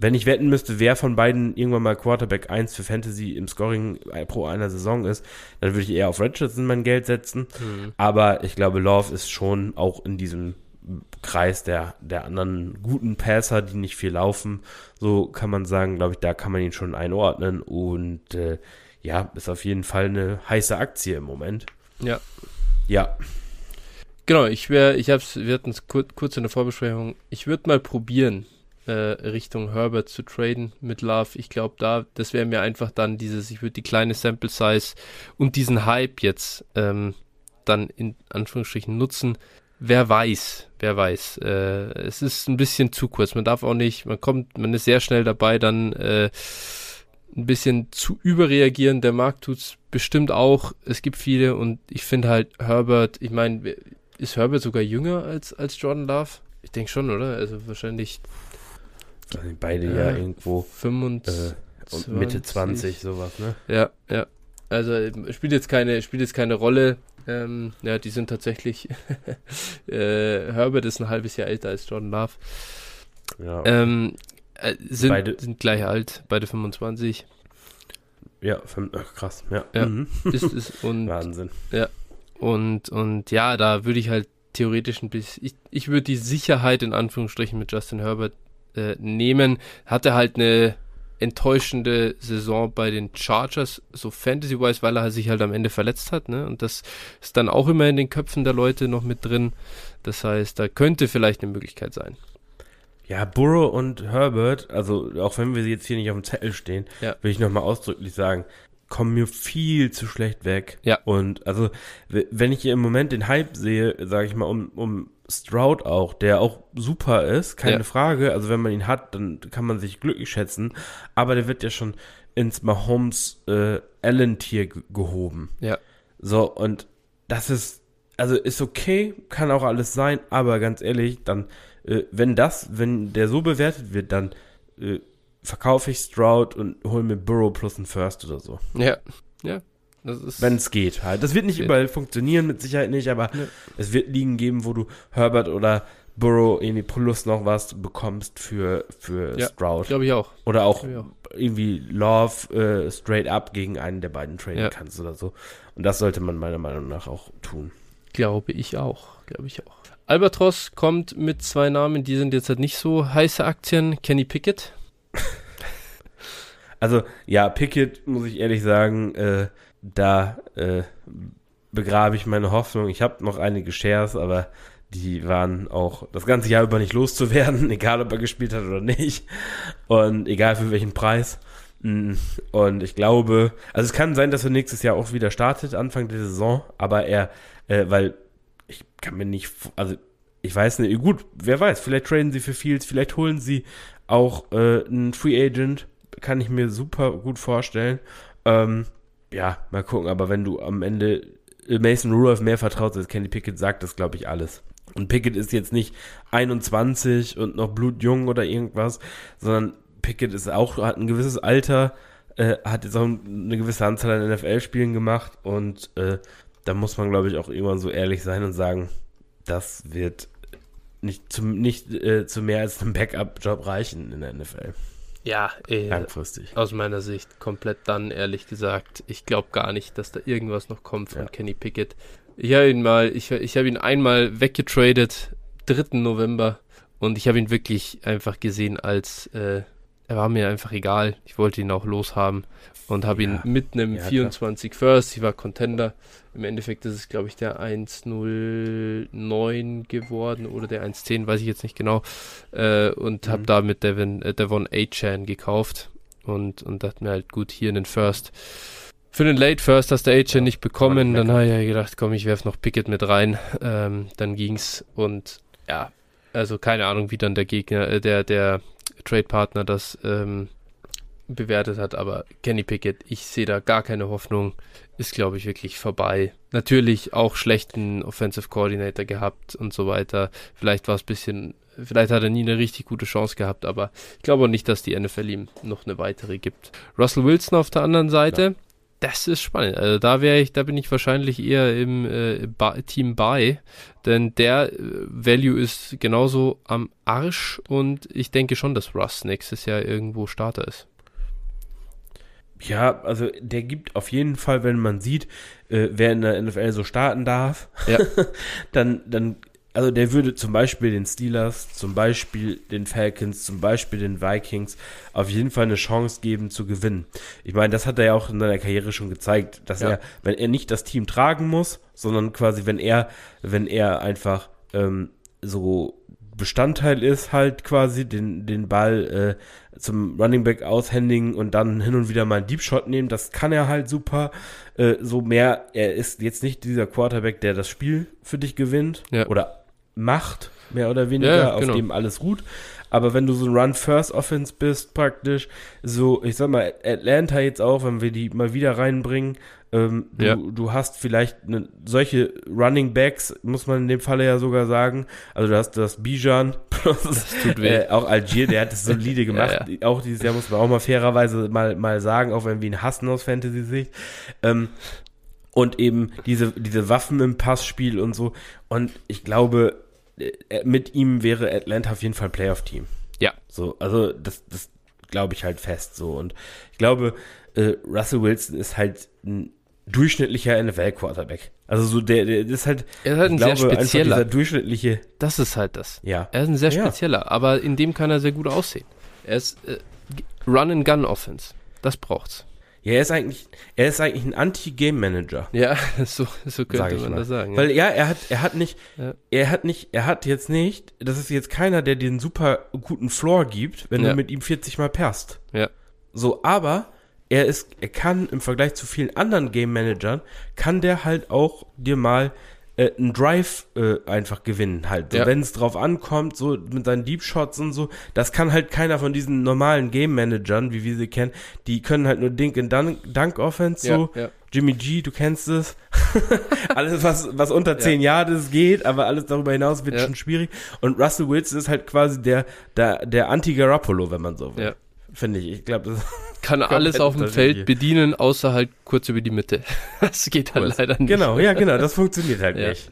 wenn ich wetten müsste, wer von beiden irgendwann mal Quarterback 1 für Fantasy im Scoring pro einer Saison ist, dann würde ich eher auf Richardson mein Geld setzen. Mhm. Aber ich glaube, Love ist schon auch in diesem Kreis der, der anderen guten Passer, die nicht viel laufen. So kann man sagen, glaube ich, da kann man ihn schon einordnen. Und äh, ja, ist auf jeden Fall eine heiße Aktie im Moment. Ja. Ja. Genau, ich wäre, ich hab's, wir hatten es kurz, kurz in der Vorbesprechung. Ich würde mal probieren, äh, Richtung Herbert zu traden mit Love. Ich glaube, da, das wäre mir einfach dann dieses, ich würde die kleine Sample Size und diesen Hype jetzt ähm, dann in Anführungsstrichen nutzen. Wer weiß, wer weiß. Äh, es ist ein bisschen zu kurz. Man darf auch nicht, man kommt, man ist sehr schnell dabei, dann äh, ein bisschen zu überreagieren. Der Markt tut's bestimmt auch. Es gibt viele und ich finde halt Herbert, ich meine, ist Herbert sogar jünger als, als Jordan Love? Ich denke schon, oder? Also wahrscheinlich also beide ja, ja irgendwo 25, äh, Mitte 20, sowas, ne? Ja, ja. Also spielt jetzt keine, spielt jetzt keine Rolle. Ähm, ja, die sind tatsächlich. äh, Herbert ist ein halbes Jahr älter als Jordan Love. Ja. Ähm, äh, sind, beide. sind gleich alt, beide 25. Ja, fünf, ach, krass, ja. ja. Mhm. Ist, ist, und, Wahnsinn. Ja. Und, und ja, da würde ich halt theoretisch ein bisschen, ich, ich würde die Sicherheit in Anführungsstrichen mit Justin Herbert äh, nehmen. Hatte halt eine enttäuschende Saison bei den Chargers, so Fantasy-wise, weil er sich halt am Ende verletzt hat, ne? Und das ist dann auch immer in den Köpfen der Leute noch mit drin. Das heißt, da könnte vielleicht eine Möglichkeit sein. Ja, Burrow und Herbert, also auch wenn wir sie jetzt hier nicht auf dem Zettel stehen, ja. will ich nochmal ausdrücklich sagen, kommen mir viel zu schlecht weg. Ja. Und also, wenn ich hier im Moment den Hype sehe, sage ich mal, um, um Stroud auch, der auch super ist, keine ja. Frage. Also wenn man ihn hat, dann kann man sich glücklich schätzen. Aber der wird ja schon ins Mahomes äh, Allen-Tier gehoben. Ja. So, und das ist, also ist okay, kann auch alles sein, aber ganz ehrlich, dann, äh, wenn das, wenn der so bewertet wird, dann äh, verkaufe ich Stroud und hole mir Burrow plus ein First oder so. Ja, ja. Wenn es geht halt. Das wird nicht überall funktionieren, mit Sicherheit nicht, aber ja. es wird Ligen geben, wo du Herbert oder Burrow irgendwie plus noch was bekommst für, für ja, Stroud. Glaube ich auch. Oder auch, auch. irgendwie Love äh, straight up gegen einen der beiden traden ja. kannst oder so. Und das sollte man meiner Meinung nach auch tun. Glaube ich auch. Glaube ich auch. Albatros kommt mit zwei Namen, die sind jetzt halt nicht so heiße Aktien. Kenny Pickett also, ja, Pickett, muss ich ehrlich sagen, äh, da äh, begrabe ich meine Hoffnung. Ich habe noch einige Shares, aber die waren auch das ganze Jahr über nicht loszuwerden, egal ob er gespielt hat oder nicht. Und egal für welchen Preis. Mm, und ich glaube, also es kann sein, dass er nächstes Jahr auch wieder startet, Anfang der Saison, aber er, äh, weil ich kann mir nicht, also ich weiß nicht, gut, wer weiß, vielleicht traden sie für Fields, vielleicht holen sie auch äh, einen Free Agent, kann ich mir super gut vorstellen. Ähm, ja, mal gucken, aber wenn du am Ende Mason Rudolph mehr vertraut als Kenny Pickett, sagt das, glaube ich, alles. Und Pickett ist jetzt nicht 21 und noch blutjung oder irgendwas, sondern Pickett ist auch, hat ein gewisses Alter, äh, hat jetzt auch eine gewisse Anzahl an NFL-Spielen gemacht und äh, da muss man, glaube ich, auch irgendwann so ehrlich sein und sagen, das wird nicht zu, nicht, äh, zu mehr als einem Backup-Job reichen in der NFL. Ja, eh, langfristig. Aus meiner Sicht komplett dann, ehrlich gesagt. Ich glaube gar nicht, dass da irgendwas noch kommt von ja. Kenny Pickett. Ich habe ihn mal, ich, ich habe ihn einmal weggetradet, 3. November, und ich habe ihn wirklich einfach gesehen als äh, er war mir einfach egal. Ich wollte ihn auch loshaben und habe ja. ihn mit einem ja, 24 klar. First. Ich war Contender. Im Endeffekt ist es, glaube ich, der 109 geworden oder der 110, weiß ich jetzt nicht genau. Äh, und mhm. habe da mit Devin, äh, Devon A-Chan gekauft und, und dachte mir halt, gut, hier einen First. Für den Late First hast du A-Chan ja, nicht bekommen. Dann habe ich ja gedacht, komm, ich werfe noch Pickett mit rein. Ähm, dann ging's und ja, also keine Ahnung, wie dann der Gegner, äh, der, der Trade-Partner das ähm, bewertet hat, aber Kenny Pickett, ich sehe da gar keine Hoffnung, ist glaube ich wirklich vorbei. Natürlich auch schlechten Offensive Coordinator gehabt und so weiter. Vielleicht war es ein bisschen, vielleicht hat er nie eine richtig gute Chance gehabt, aber ich glaube auch nicht, dass die NFL ihm noch eine weitere gibt. Russell Wilson auf der anderen Seite. Ja das ist spannend. Also da wäre ich, da bin ich wahrscheinlich eher im äh, Team Buy, denn der äh, Value ist genauso am Arsch und ich denke schon, dass Russ nächstes Jahr irgendwo Starter ist. Ja, also der gibt auf jeden Fall, wenn man sieht, äh, wer in der NFL so starten darf, ja. dann, dann also der würde zum Beispiel den Steelers, zum Beispiel den Falcons, zum Beispiel den Vikings auf jeden Fall eine Chance geben zu gewinnen. Ich meine, das hat er ja auch in seiner Karriere schon gezeigt, dass ja. er, wenn er nicht das Team tragen muss, sondern quasi, wenn er, wenn er einfach ähm, so Bestandteil ist, halt quasi den, den Ball äh, zum Running Back aushändigen und dann hin und wieder mal einen Deep Shot nehmen, das kann er halt super. Äh, so mehr, er ist jetzt nicht dieser Quarterback, der das Spiel für dich gewinnt ja. oder macht, mehr oder weniger, ja, auf genau. dem alles gut. Aber wenn du so ein Run-First-Offense bist, praktisch, so, ich sag mal, Atlanta jetzt auch, wenn wir die mal wieder reinbringen, ähm, du, ja. du hast vielleicht eine, solche Running Backs, muss man in dem Falle ja sogar sagen. Also du hast das Bijan plus äh, auch Algier, der hat es solide gemacht. ja, ja. Auch dieses Jahr muss man auch mal fairerweise mal, mal sagen, auch wenn wir ihn hassen aus Fantasy-Sicht. Ähm, und eben diese, diese Waffen im Passspiel und so. Und ich glaube, mit ihm wäre Atlanta auf jeden Fall Playoff-Team. Ja. So, also das, das glaube ich halt fest so. Und ich glaube, äh, Russell Wilson ist halt ein durchschnittlicher NFL-Quarterback. Also so der, der ist halt, er ist halt ein glaube, sehr spezieller. dieser durchschnittliche. Das ist halt das. Ja. Er ist ein sehr spezieller, ja. aber in dem kann er sehr gut aussehen. Er ist äh, Run and Gun Offense. Das braucht's. Ja, er ist eigentlich, er ist eigentlich ein Anti-Game-Manager. Ja, so, so könnte man das sagen. Weil ja, er hat, er hat nicht, ja. er hat nicht, er hat jetzt nicht, das ist jetzt keiner, der dir einen super guten Floor gibt, wenn ja. du mit ihm 40 Mal perst. Ja. So, aber er ist, er kann im Vergleich zu vielen anderen Game Managern, kann der halt auch dir mal äh, einen Drive äh, einfach gewinnen halt. So, ja. Wenn es drauf ankommt, so mit seinen Deep Shots und so, das kann halt keiner von diesen normalen Game Managern, wie wir sie kennen, die können halt nur Dink in Dunk, Dunk Offense so. Ja, ja. Jimmy G, du kennst es. alles, was, was unter 10 ja. Yards geht, aber alles darüber hinaus wird schon schwierig. Und Russell Wilson ist halt quasi der, der, der Anti-Garoppolo, wenn man so will. Finde ich. Ich glaube, das kann alles auf dem Feld bedienen, außer halt kurz über die Mitte. Das geht halt leider nicht. Genau, ja, genau, das funktioniert halt ja. nicht.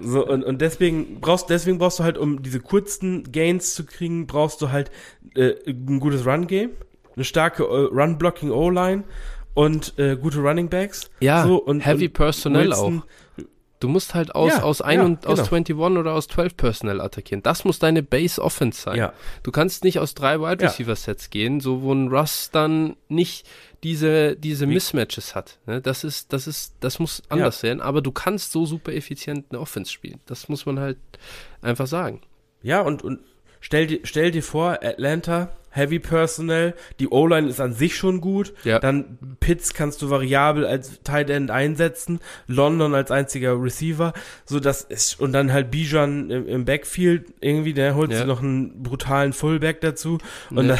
So, und, und deswegen brauchst, deswegen brauchst du halt, um diese kurzen Gains zu kriegen, brauchst du halt äh, ein gutes Run-Game, eine starke äh, Run-Blocking O-Line und äh, gute Running Backs. Ja, so, und, Heavy und Personnel Wilson, auch. Du musst halt aus, ja, aus, ein ja, und, aus genau. 21 oder aus 12 Personnel attackieren. Das muss deine Base Offense sein. Ja. Du kannst nicht aus drei Wide Receiver Sets gehen, so wo ein Russ dann nicht diese, diese Mismatches hat. Ne? Das ist, das ist, das muss anders sein, aber du kannst so super effizient eine Offense spielen. Das muss man halt einfach sagen. Ja, und, und stell dir, stell dir vor, Atlanta Heavy Personnel. Die O-Line ist an sich schon gut. Ja. Dann Pitts kannst du variabel als Tight End einsetzen. London als einziger Receiver. So das ist, und dann halt Bijan im, im Backfield irgendwie, der holt ja. sich noch einen brutalen Fullback dazu. Und ja. dann,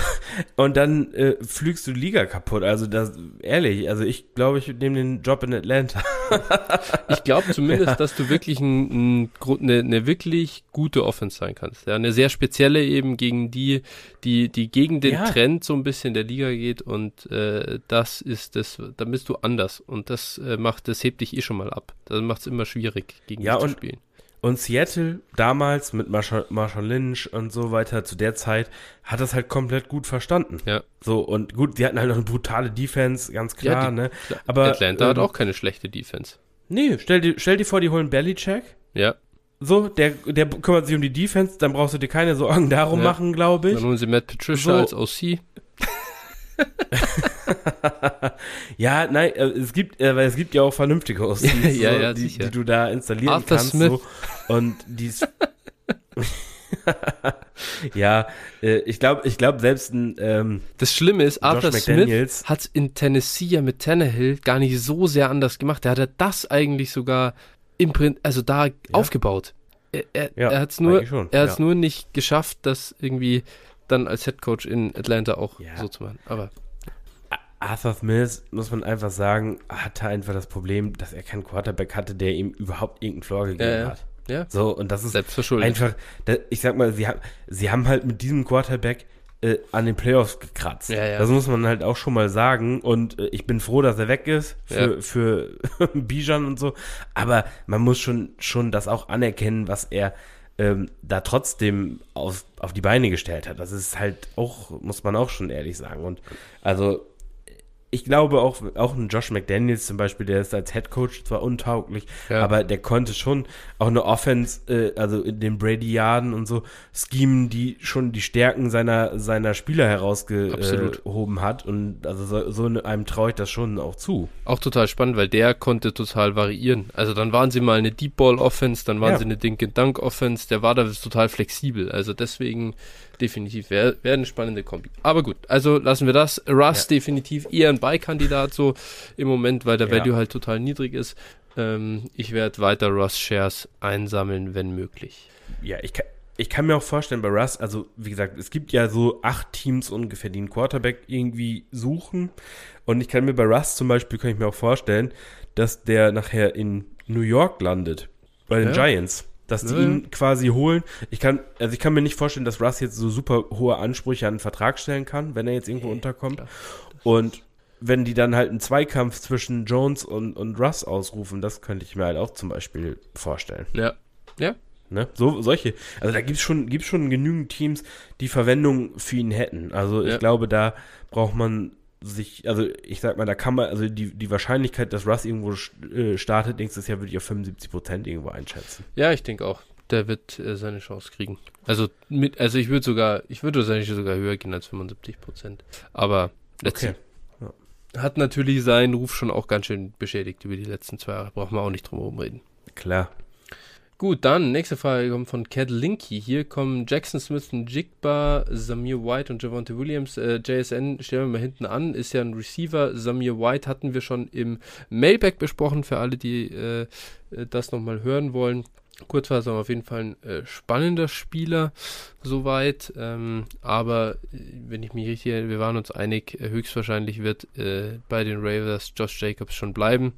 und dann äh, flügst du die Liga kaputt. Also das, ehrlich, also ich glaube, ich nehme den Job in Atlanta. ich glaube zumindest, ja. dass du wirklich ein, ein, eine, eine wirklich gute Offense sein kannst. Ja, eine sehr spezielle eben gegen die, die, die gegen den ja. Trend so ein bisschen der Liga geht und äh, das ist das, da bist du anders und das äh, macht, das hebt dich eh schon mal ab. Das macht es immer schwierig, gegen ja, dich und, zu spielen. Und Seattle damals mit Marshall, Marshall Lynch und so weiter zu der Zeit hat das halt komplett gut verstanden. Ja. So und gut, die hatten halt noch eine brutale Defense, ganz klar, ja, die, ne? Aber Atlanta ähm, hat auch keine schlechte Defense. Nee, stell dir, stell dir vor, die holen Bellycheck. Ja. So, der, der kümmert sich um die Defense, dann brauchst du dir keine Sorgen darum ja. machen, glaube ich. Dann holen sie Matt Patricia so. als OC. ja, nein, äh, es gibt, äh, es gibt ja auch vernünftige OCs, ja, so, ja, die, die, du da installieren Arthur kannst. Smith. So, und die ja, äh, ich glaube, ich glaube selbst ein ähm, Das Schlimme ist, Arthur Smith hat in Tennessee ja mit Tannehill gar nicht so sehr anders gemacht. Der hat das eigentlich sogar im Print, also da ja. aufgebaut. Er, er, ja, er hat es nur, er hat's ja. nur nicht geschafft, das irgendwie dann als Head Coach in Atlanta auch so zu machen. Aber Arthur Smith, muss man einfach sagen, hatte einfach das Problem, dass er keinen Quarterback hatte, der ihm überhaupt irgendeinen Floor gegeben hat. Ja. So, und das ist einfach, ich sag mal, sie, haben, sie haben halt mit diesem Quarterback äh, an den Playoffs gekratzt. Ja, ja. Das muss man halt auch schon mal sagen. Und äh, ich bin froh, dass er weg ist für, ja. für Bijan und so. Aber man muss schon, schon das auch anerkennen, was er ähm, da trotzdem auf, auf die Beine gestellt hat. Das ist halt auch, muss man auch schon ehrlich sagen. Und also ich glaube auch, auch ein Josh McDaniels zum Beispiel, der ist als Head Coach zwar untauglich, ja. aber der konnte schon auch eine Offense, äh, also in den Brady-Jahren und so, schemen, die schon die Stärken seiner, seiner Spieler herausgehoben hat. Und also so, so einem traue ich das schon auch zu. Auch total spannend, weil der konnte total variieren. Also dann waren sie mal eine Deep Ball Offense, dann waren ja. sie eine Dink-and-Dunk Offense, der war da total flexibel. Also deswegen definitiv. Wäre wär eine spannende Kombi. Aber gut, also lassen wir das. Russ ja. definitiv eher ein Beikandidat so im Moment, weil der ja. Value halt total niedrig ist. Ähm, ich werde weiter Russ-Shares einsammeln, wenn möglich. Ja, ich kann, ich kann mir auch vorstellen, bei Russ, also wie gesagt, es gibt ja so acht Teams ungefähr, die einen Quarterback irgendwie suchen. Und ich kann mir bei Russ zum Beispiel, kann ich mir auch vorstellen, dass der nachher in New York landet. Bei den ja. Giants dass die ihn quasi holen. Ich kann, also ich kann mir nicht vorstellen, dass Russ jetzt so super hohe Ansprüche an den Vertrag stellen kann, wenn er jetzt irgendwo unterkommt. Klar. Und wenn die dann halt einen Zweikampf zwischen Jones und, und Russ ausrufen, das könnte ich mir halt auch zum Beispiel vorstellen. Ja. Ja. Ne? So, solche. Also da gibt's schon, gibt's schon genügend Teams, die Verwendung für ihn hätten. Also ich ja. glaube, da braucht man sich, also ich sag mal, da kann man, also die, die Wahrscheinlichkeit, dass Russ irgendwo äh, startet nächstes Jahr, würde ich auf 75 Prozent irgendwo einschätzen. Ja, ich denke auch. Der wird äh, seine Chance kriegen. Also mit, also ich würde sogar, ich würde wahrscheinlich sogar höher gehen als 75 Prozent. Aber okay. Ja. hat natürlich seinen Ruf schon auch ganz schön beschädigt über die letzten zwei Jahre. Brauchen wir auch nicht drum herum reden. Klar. Gut, dann nächste Frage kommt von Cat Linky. Hier kommen Jackson Smith, Jigba, Samir White und Javante Williams. Äh, JSN stellen wir mal hinten an, ist ja ein Receiver. Samir White hatten wir schon im Mailback besprochen, für alle, die äh, das nochmal hören wollen. Kurzfassung auf jeden Fall ein äh, spannender Spieler soweit, ähm, aber äh, wenn ich mich richtig erinnere, wir waren uns einig, äh, höchstwahrscheinlich wird äh, bei den Ravens Josh Jacobs schon bleiben.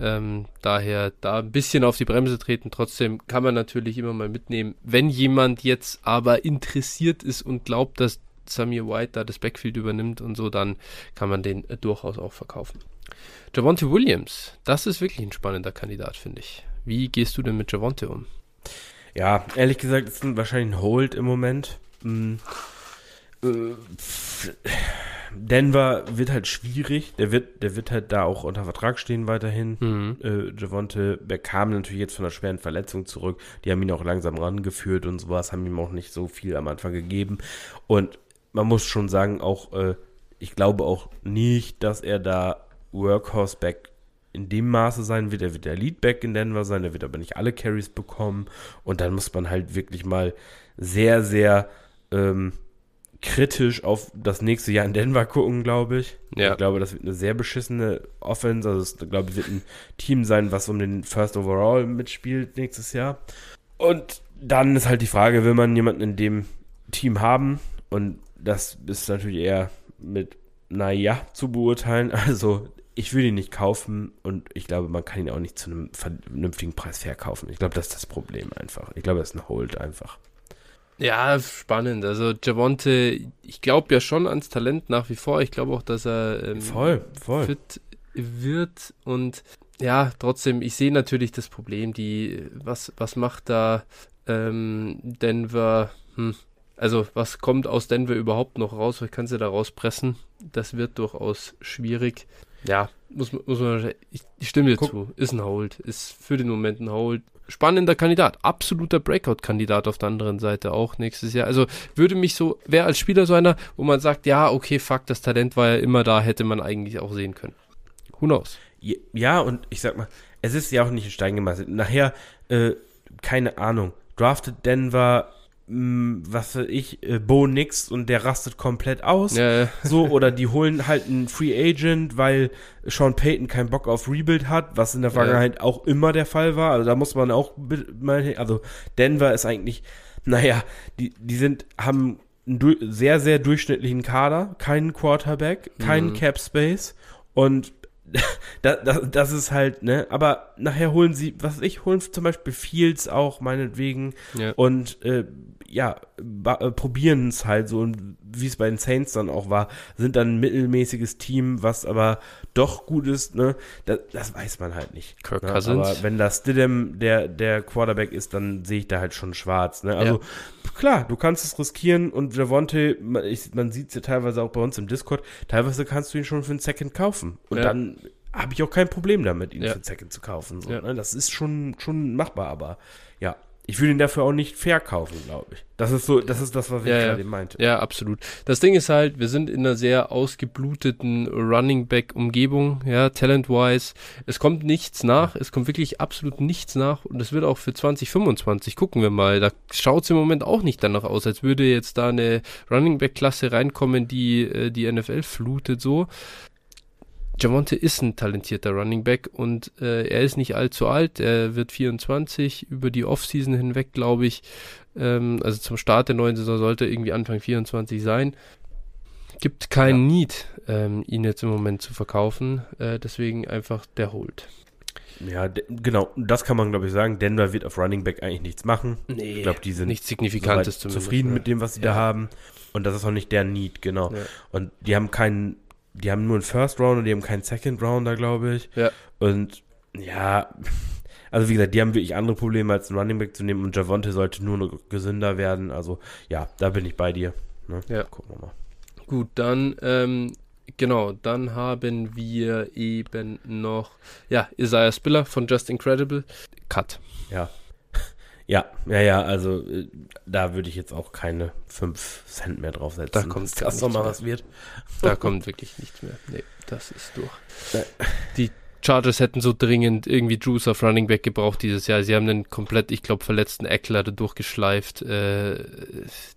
Ähm, daher da ein bisschen auf die Bremse treten. Trotzdem kann man natürlich immer mal mitnehmen. Wenn jemand jetzt aber interessiert ist und glaubt, dass Samir White da das Backfield übernimmt und so, dann kann man den äh, durchaus auch verkaufen. Javonte Williams, das ist wirklich ein spannender Kandidat, finde ich. Wie gehst du denn mit Javonte um? Ja, ehrlich gesagt, ist wahrscheinlich ein Hold im Moment. Hm. Äh, Denver wird halt schwierig. Der wird, der wird halt da auch unter Vertrag stehen weiterhin. Mhm. Äh, Javonte bekam natürlich jetzt von einer schweren Verletzung zurück. Die haben ihn auch langsam rangeführt und sowas, haben ihm auch nicht so viel am Anfang gegeben. Und man muss schon sagen, auch, äh, ich glaube auch nicht, dass er da Workhorse-Back in dem Maße sein wird. Er wird der Leadback in Denver sein, er wird aber nicht alle Carries bekommen. Und dann muss man halt wirklich mal sehr, sehr ähm, kritisch auf das nächste Jahr in Denver gucken, glaube ich. Ja. Ich glaube, das wird eine sehr beschissene Offense. Also, es, glaube ich, wird ein Team sein, was um den First Overall mitspielt nächstes Jahr. Und dann ist halt die Frage, will man jemanden in dem Team haben? Und das ist natürlich eher mit naja zu beurteilen. Also ich würde ihn nicht kaufen und ich glaube, man kann ihn auch nicht zu einem vernünftigen Preis verkaufen. Ich glaube, das ist das Problem einfach. Ich glaube, das ist ein Hold einfach. Ja, spannend. Also Javonte, ich glaube ja schon ans Talent nach wie vor. Ich glaube auch, dass er ähm, voll, voll. fit wird und ja, trotzdem, ich sehe natürlich das Problem, die, was, was macht da ähm, Denver, hm, also was kommt aus Denver überhaupt noch raus? Was kannst du da rauspressen? Das wird durchaus schwierig. Ja, muss, muss man, ich, ich stimme dir Guck. zu. Ist ein Hold. Ist für den Moment ein Hold. Spannender Kandidat. Absoluter Breakout-Kandidat auf der anderen Seite auch nächstes Jahr. Also würde mich so, wäre als Spieler so einer, wo man sagt, ja, okay, fuck, das Talent war ja immer da, hätte man eigentlich auch sehen können. Who knows? Ja, und ich sag mal, es ist ja auch nicht in Stein gemeißelt. Nachher, äh, keine Ahnung, draftet Denver was weiß ich, äh, Bo nix und der rastet komplett aus. Ja, ja. So, oder die holen halt einen Free Agent, weil Sean Payton keinen Bock auf Rebuild hat, was in der Vergangenheit ja. auch immer der Fall war. Also da muss man auch mal, also Denver ist eigentlich, naja, die, die sind, haben einen sehr, sehr durchschnittlichen Kader, keinen Quarterback, keinen mhm. Cap Space und das, das, das, ist halt, ne, aber nachher holen sie, was ich, holen zum Beispiel Fields auch meinetwegen ja. und äh, ja, äh, probieren es halt so und wie es bei den Saints dann auch war, sind dann ein mittelmäßiges Team, was aber doch gut ist, ne? Das, das weiß man halt nicht. Kirk ne? Cousins. Aber wenn das Stidham der, der Quarterback ist, dann sehe ich da halt schon schwarz, ne? Also ja. klar, du kannst es riskieren und Javonte, ich, man sieht es ja teilweise auch bei uns im Discord, teilweise kannst du ihn schon für einen Second kaufen und ja. dann habe ich auch kein Problem damit, ihn ja. für einen Second zu kaufen. So, ne? Das ist schon, schon machbar, aber ja, ich würde ihn dafür auch nicht verkaufen, glaube ich. Das ist so, das ist das, was ich ja, gerade meinte. Ja, absolut. Das Ding ist halt, wir sind in einer sehr ausgebluteten Running Back Umgebung, ja, talent-wise. Es kommt nichts nach, es kommt wirklich absolut nichts nach und es wird auch für 2025, gucken wir mal, da schaut es im Moment auch nicht danach aus, als würde jetzt da eine Running Back Klasse reinkommen, die äh, die NFL flutet so. Jamonte ist ein talentierter Running Back und äh, er ist nicht allzu alt. Er wird 24 über die Offseason hinweg, glaube ich. Ähm, also zum Start der neuen Saison sollte irgendwie Anfang 24 sein. Gibt keinen ja. Need, ähm, ihn jetzt im Moment zu verkaufen. Äh, deswegen einfach der Hold. Ja, genau, das kann man, glaube ich, sagen. Denver wird auf Running Back eigentlich nichts machen. Nee, ich glaube, die sind nichts Signifikantes zufrieden ne? mit dem, was sie ja. da haben. Und das ist auch nicht der Need, genau. Ja. Und die haben keinen die haben nur einen First Rounder, die haben keinen Second Rounder, glaube ich. Ja. Und ja, also wie gesagt, die haben wirklich andere Probleme als einen Running Back zu nehmen und Javonte sollte nur noch gesünder werden. Also ja, da bin ich bei dir. Ne? Ja. Gucken wir mal. Gut, dann ähm, Genau, dann haben wir eben noch, ja, Isaiah Spiller von Just Incredible. Cut. Ja. Ja, ja, ja, also äh, da würde ich jetzt auch keine 5 Cent mehr draufsetzen. Da kommt das nochmal was wird. Da kommt wirklich nichts mehr. Nee, das ist durch. Die Chargers hätten so dringend irgendwie Juice auf Running Back gebraucht dieses Jahr. Sie haben einen komplett, ich glaube, verletzten Eckler durchgeschleift. Äh,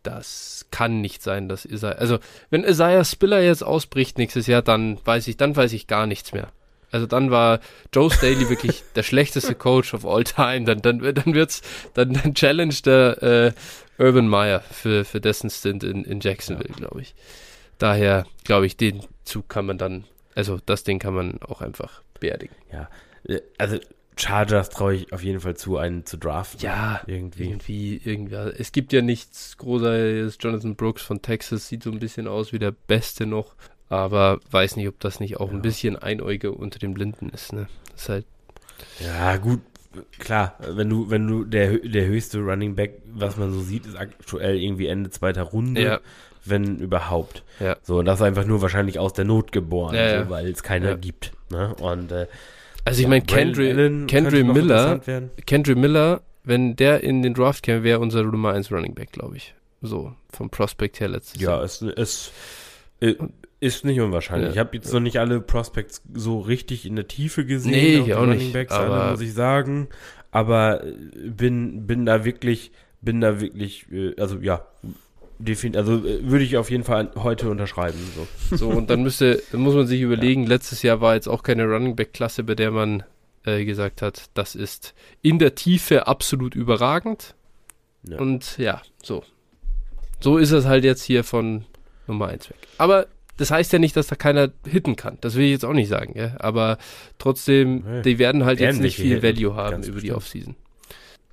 das kann nicht sein, dass Isaiah. Also, wenn Isaiah Spiller jetzt ausbricht nächstes Jahr, dann weiß ich, dann weiß ich gar nichts mehr. Also dann war Joe Staley wirklich der schlechteste Coach of all time. Dann, dann, dann wird's, dann, dann challenge der äh, Urban Meyer für, für dessen Stint in, in Jacksonville, ja. glaube ich. Daher glaube ich, den Zug kann man dann, also das Ding kann man auch einfach beerdigen. Ja, äh, also Chargers traue ich auf jeden Fall zu, einen zu draften. Ja, irgendwie. Irgendwie, irgendwie. Es gibt ja nichts Großartiges. Jonathan Brooks von Texas sieht so ein bisschen aus wie der Beste noch. Aber weiß nicht, ob das nicht auch ja. ein bisschen Einäuge unter den Blinden ist. Ne? Das ist halt. Ja, gut. Klar, wenn du, wenn du der, der höchste Running Back, was man so sieht, ist aktuell irgendwie Ende zweiter Runde. Ja wenn überhaupt. Ja. So, und das ist einfach nur wahrscheinlich aus der Not geboren, ja, so, weil es keiner gibt. Ne? Und äh, also ich meine, Kendry, Kendry Miller, Kendry Miller, wenn der in den Draft käme, wäre unser Nummer 1 Running Back, glaube ich. So, vom Prospect her letztes ja, Jahr. Ja, es, es äh, ist nicht unwahrscheinlich. Ja. Ich habe jetzt noch nicht alle Prospects so richtig in der Tiefe gesehen. Nee, ich auch nicht. Backs, aber alle, muss ich sagen. Aber äh, bin, bin da wirklich, bin da wirklich, äh, also ja, also würde ich auf jeden Fall heute unterschreiben. So, so und dann müsste, dann muss man sich überlegen, ja. letztes Jahr war jetzt auch keine Running Back Klasse, bei der man äh, gesagt hat, das ist in der Tiefe absolut überragend. Ja. Und ja, so. So ist es halt jetzt hier von Nummer 1 weg. Aber das heißt ja nicht, dass da keiner hitten kann. Das will ich jetzt auch nicht sagen, ja. Aber trotzdem, hey. die werden halt jetzt nicht viel Value haben über bestimmt. die Offseason.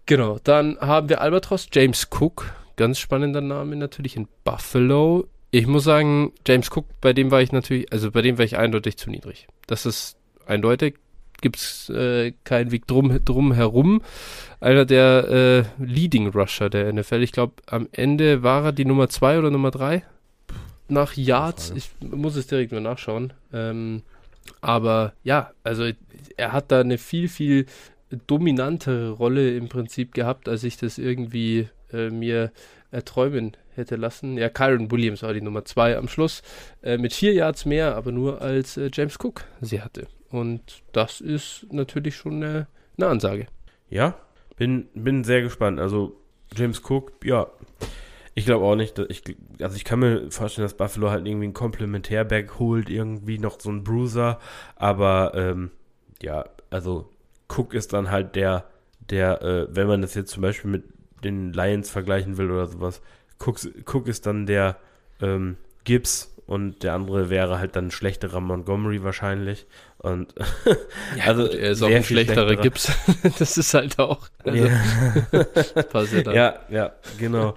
Genau, dann haben wir Albatros, James Cook ganz spannender Name natürlich in Buffalo. Ich muss sagen, James Cook, bei dem war ich natürlich, also bei dem war ich eindeutig zu niedrig. Das ist eindeutig. Gibt es äh, keinen Weg drum, drum herum. Einer der äh, Leading Rusher der NFL. Ich glaube, am Ende war er die Nummer zwei oder Nummer drei nach Yards. Ich muss es direkt nur nachschauen. Ähm, aber ja, also er hat da eine viel, viel dominantere Rolle im Prinzip gehabt, als ich das irgendwie äh, mir erträumen hätte lassen. Ja, Kyron Williams war die Nummer zwei am Schluss, äh, mit vier Yards mehr, aber nur als äh, James Cook sie hatte. Und das ist natürlich schon eine, eine Ansage. Ja, bin, bin sehr gespannt. Also James Cook, ja, ich glaube auch nicht, dass ich, also ich kann mir vorstellen, dass Buffalo halt irgendwie einen Komplementärback holt, irgendwie noch so einen Bruiser, aber ähm, ja, also Cook ist dann halt der, der, äh, wenn man das jetzt zum Beispiel mit den Lions vergleichen will oder sowas. Cook, Cook ist dann der ähm, Gibbs und der andere wäre halt dann schlechterer Montgomery wahrscheinlich. Und ja, also gut, er ist auch ein schlechterer, Gibbs. das ist halt auch. Also, ja. ja, ja, genau.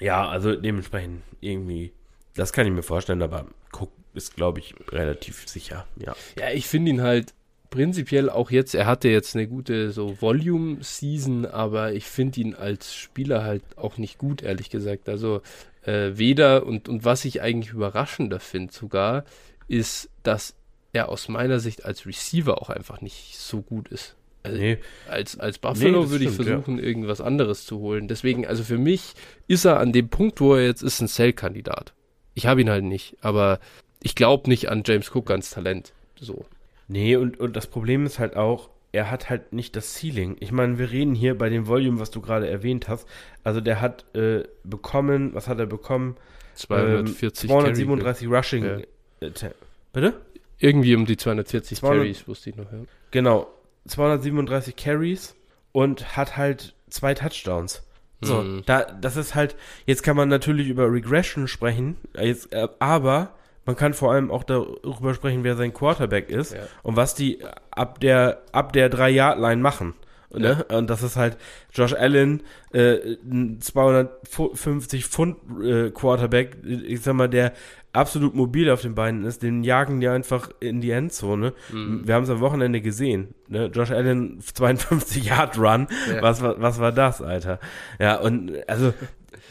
Ja, also dementsprechend irgendwie, das kann ich mir vorstellen, aber Cook ist, glaube ich, relativ sicher. Ja, ja ich finde ihn halt prinzipiell auch jetzt, er hatte jetzt eine gute so Volume-Season, aber ich finde ihn als Spieler halt auch nicht gut, ehrlich gesagt. Also äh, weder und, und was ich eigentlich überraschender finde sogar, ist, dass er aus meiner Sicht als Receiver auch einfach nicht so gut ist. Also nee. als, als Buffalo nee, würde ich versuchen, ja. irgendwas anderes zu holen. Deswegen, also für mich ist er an dem Punkt, wo er jetzt ist, ein Cell-Kandidat. Ich habe ihn halt nicht, aber ich glaube nicht an James Cook als Talent. So. Nee, und, und das Problem ist halt auch, er hat halt nicht das Ceiling. Ich meine, wir reden hier bei dem Volume, was du gerade erwähnt hast. Also der hat äh, bekommen, was hat er bekommen? 240 ähm, 237 Carry, Rushing. Ja. Äh, bitte? Irgendwie um die 240 200, Carries, wusste ich noch. Ja. Genau, 237 Carries und hat halt zwei Touchdowns. So, mhm. da, das ist halt, jetzt kann man natürlich über Regression sprechen, jetzt, äh, aber man kann vor allem auch darüber sprechen, wer sein Quarterback ist ja. und was die ab der ab der 3-Yard-Line machen. Ne? Und das ist halt Josh Allen, äh, ein 250 Pfund äh, Quarterback, ich sag mal, der absolut mobil auf den Beinen ist, den jagen die einfach in die Endzone. Mhm. Wir haben es am Wochenende gesehen. Ne? Josh Allen 52 Yard Run. Ja. Was, was, was war das, Alter? Ja, und also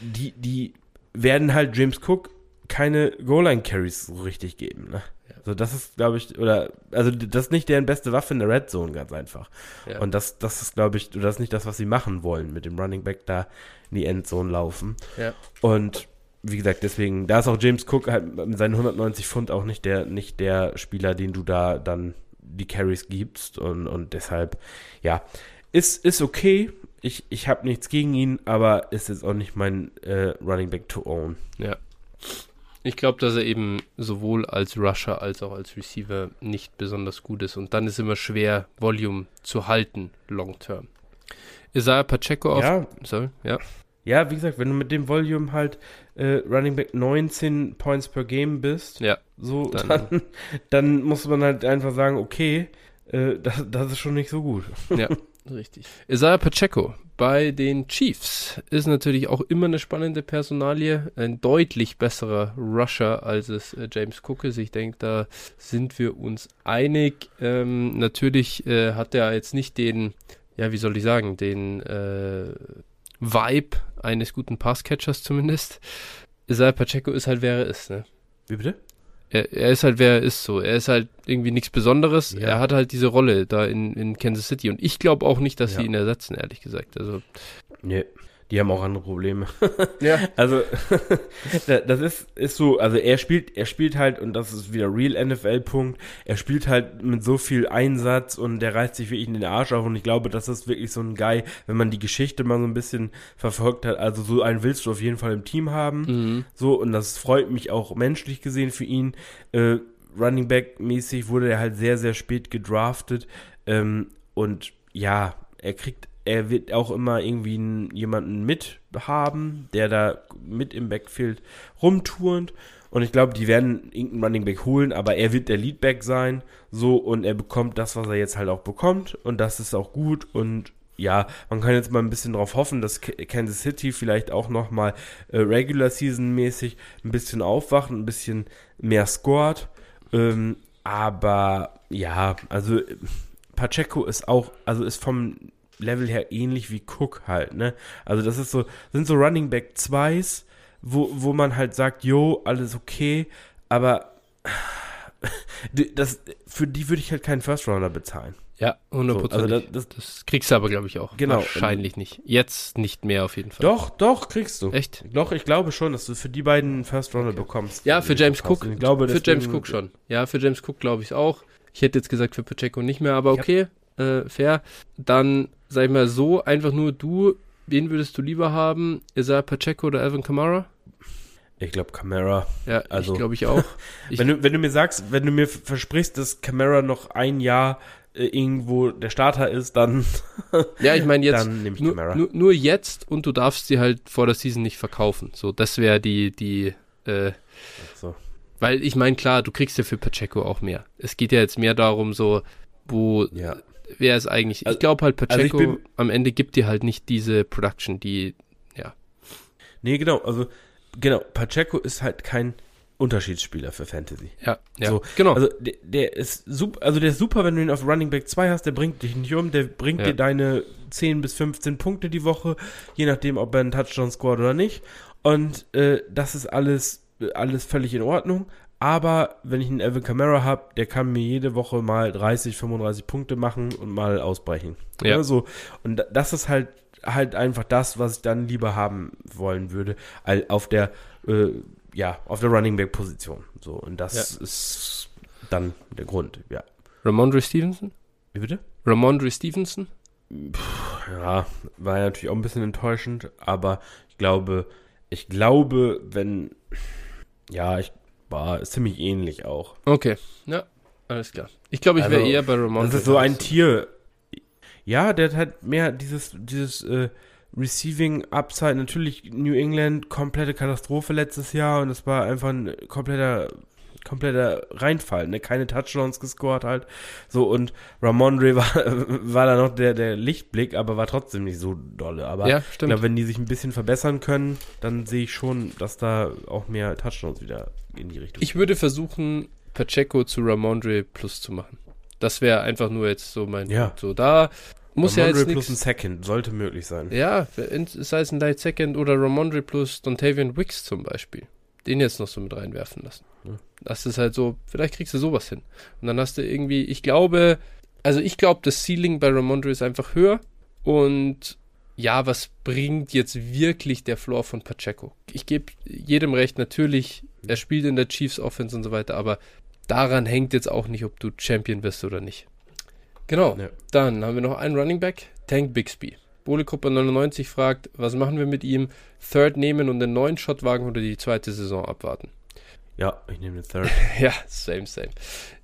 die, die werden halt James Cook keine Goal-Line-Carries so richtig geben. Ne? So, das ist, glaube ich, oder, also das ist nicht deren beste Waffe in der Red Zone, ganz einfach. Ja. Und das, das ist, glaube ich, das ist nicht das, was sie machen wollen, mit dem Running Back da in die Endzone laufen. Ja. Und wie gesagt, deswegen, da ist auch James Cook halt mit seinen 190 Pfund auch nicht der, nicht der Spieler, den du da dann die Carries gibst. Und, und deshalb, ja, ist, ist okay. Ich, ich habe nichts gegen ihn, aber ist jetzt auch nicht mein äh, Running Back to own. Ja. Ich glaube, dass er eben sowohl als Rusher als auch als Receiver nicht besonders gut ist. Und dann ist immer schwer, Volume zu halten, long term. Isaiah Pacheco auf. Ja. Sorry, ja. Ja, wie gesagt, wenn du mit dem Volume halt äh, Running Back 19 Points per Game bist, ja, so, dann, dann, dann muss man halt einfach sagen, okay, äh, das, das ist schon nicht so gut. Ja, richtig. Isaiah Pacheco bei den Chiefs ist natürlich auch immer eine spannende Personalie. Ein deutlich besserer Rusher, als es äh, James Cook ist. Ich denke, da sind wir uns einig. Ähm, natürlich äh, hat er jetzt nicht den, ja, wie soll ich sagen, den äh, Vibe eines guten Passcatchers zumindest. Isaiah Pacheco ist halt, wer er ist, ne? Wie bitte? Er, er ist halt, wer er ist, so. Er ist halt irgendwie nichts Besonderes. Ja. Er hat halt diese Rolle da in, in Kansas City. Und ich glaube auch nicht, dass ja. sie ihn ersetzen, ehrlich gesagt. Also. Nee. Die haben auch andere Probleme. Ja. Also, das ist, ist so, also er spielt, er spielt halt, und das ist wieder Real NFL-Punkt, er spielt halt mit so viel Einsatz und der reißt sich wirklich in den Arsch auf und ich glaube, das ist wirklich so ein Guy, wenn man die Geschichte mal so ein bisschen verfolgt hat, also so einen willst du auf jeden Fall im Team haben. Mhm. So, und das freut mich auch menschlich gesehen für ihn. Äh, Running Back mäßig wurde er halt sehr, sehr spät gedraftet. Ähm, und ja, er kriegt er wird auch immer irgendwie jemanden mit haben, der da mit im Backfield rumturnt. Und ich glaube, die werden irgendeinen Running Back holen, aber er wird der Leadback sein. So, und er bekommt das, was er jetzt halt auch bekommt. Und das ist auch gut. Und ja, man kann jetzt mal ein bisschen darauf hoffen, dass Kansas City vielleicht auch nochmal äh, Regular Season mäßig ein bisschen aufwacht, ein bisschen mehr scored. Ähm, aber ja, also Pacheco ist auch, also ist vom Level her ähnlich wie Cook halt, ne? Also das ist so, sind so Running Back 2s, wo, wo man halt sagt, jo, alles okay, aber das, für die würde ich halt keinen First Rounder bezahlen. Ja, 100%. So, also das, das, das, kriegst du aber, glaube ich, auch. Genau. Wahrscheinlich nicht. Jetzt nicht mehr auf jeden Fall. Doch, doch, kriegst du. Echt? Doch, ich glaube schon, dass du für die beiden First Rounder okay. bekommst. Ja, für James Cook. Ich glaube, für James Cook schon. Ja, für James Cook glaube ich auch. Ich hätte jetzt gesagt für Pacheco nicht mehr, aber okay, äh, fair. Dann sag ich mal so, einfach nur du, wen würdest du lieber haben? Isaiah Pacheco oder Alvin Kamara? Ich glaube Camara. Ja, also, ich glaube ich auch. Ich wenn, du, wenn du mir sagst, wenn du mir versprichst, dass Camara noch ein Jahr äh, irgendwo der Starter ist, dann Ja, ich meine jetzt dann ich nur, nur, nur, jetzt und du darfst sie halt vor der Season nicht verkaufen. So, das wäre die die äh, so. Weil ich meine klar, du kriegst ja für Pacheco auch mehr. Es geht ja jetzt mehr darum so, wo ja wer ist eigentlich. Also, ich glaube halt, Pacheco also bin, am Ende gibt dir halt nicht diese Production, die, ja. Nee, genau, also, genau, Pacheco ist halt kein Unterschiedsspieler für Fantasy. Ja, ja, so, genau. Also der, der, ist super, also der ist super, wenn du ihn auf Running Back 2 hast, der bringt dich nicht um, der bringt ja. dir deine 10 bis 15 Punkte die Woche, je nachdem, ob er einen Touchdown scored oder nicht. Und äh, das ist alles, alles völlig in Ordnung. Aber wenn ich einen Evan Kamara habe, der kann mir jede Woche mal 30, 35 Punkte machen und mal ausbrechen. Ja. ja so. Und das ist halt halt einfach das, was ich dann lieber haben wollen würde, auf der äh, ja auf der Running Back Position. So und das ja. ist dann der Grund. Ja. Ramondre Stevenson? Wie bitte? Ramondre Stevenson? Puh, ja, war ja natürlich auch ein bisschen enttäuschend, aber ich glaube, ich glaube, wenn ja, ich war ziemlich ähnlich auch. Okay, ja, alles klar. Ich glaube, ich wäre also, eher bei Ramon. Das ist so ein Tier. Ja, der hat halt mehr dieses, dieses äh, Receiving Upside. Natürlich New England, komplette Katastrophe letztes Jahr und es war einfach ein kompletter kompletter Reinfall, ne? Keine Touchdowns gescored halt. So, und Ramondre war, war da noch der, der Lichtblick, aber war trotzdem nicht so dolle. Aber ja, stimmt. Glaub, wenn die sich ein bisschen verbessern können, dann sehe ich schon, dass da auch mehr Touchdowns wieder in die Richtung Ich würde versuchen, Pacheco zu Ramondre Plus zu machen. Das wäre einfach nur jetzt so mein ja. So da muss Ramondre ja jetzt plus ein Second sollte möglich sein. Ja, sei es ein Light Second oder Ramondre plus Dontavian Wicks zum Beispiel. Den jetzt noch so mit reinwerfen lassen. Ja. Das ist halt so, vielleicht kriegst du sowas hin. Und dann hast du irgendwie, ich glaube, also ich glaube, das Ceiling bei Ramondre ist einfach höher. Und ja, was bringt jetzt wirklich der Floor von Pacheco? Ich gebe jedem recht, natürlich, er spielt in der Chiefs Offense und so weiter, aber daran hängt jetzt auch nicht, ob du Champion wirst oder nicht. Genau. Ja. Dann haben wir noch einen Running Back, Tank Bixby. Bohlegruppe 99 fragt, was machen wir mit ihm? Third nehmen und den neuen Shot wagen oder die zweite Saison abwarten? Ja, ich nehme den Third. ja, same, same.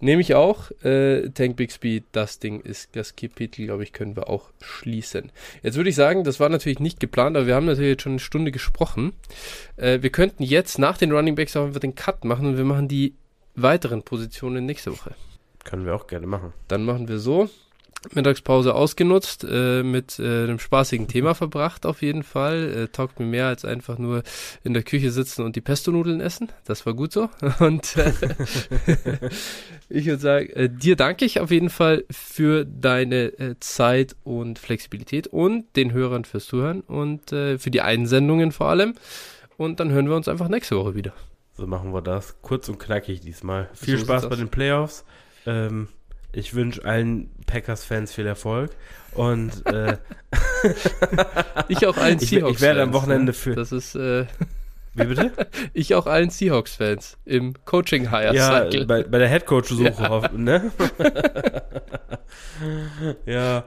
Nehme ich auch. Äh, Tank Bixby, das Ding ist, das Kapitel, glaube ich, können wir auch schließen. Jetzt würde ich sagen, das war natürlich nicht geplant, aber wir haben natürlich jetzt schon eine Stunde gesprochen. Äh, wir könnten jetzt nach den Running Backs auch einfach den Cut machen und wir machen die weiteren Positionen nächste Woche. Können wir auch gerne machen. Dann machen wir so. Mittagspause ausgenutzt, äh, mit äh, einem spaßigen Thema verbracht auf jeden Fall. Äh, taugt mir mehr als einfach nur in der Küche sitzen und die Pesto-Nudeln essen. Das war gut so. Und äh, ich würde sagen, äh, dir danke ich auf jeden Fall für deine äh, Zeit und Flexibilität und den Hörern fürs Zuhören und äh, für die Einsendungen vor allem. Und dann hören wir uns einfach nächste Woche wieder. So machen wir das. Kurz und knackig diesmal. Viel so Spaß bei den Playoffs. Ähm, ich wünsche allen Packers-Fans viel Erfolg. Und äh, ich auch allen Seahawks. Ich, ich werde am Wochenende ne? für. Das ist. Äh, Wie bitte? Ich auch allen Seahawks-Fans im coaching hire Ja, bei, bei der Headcoach-Suche, ja. ne? ja.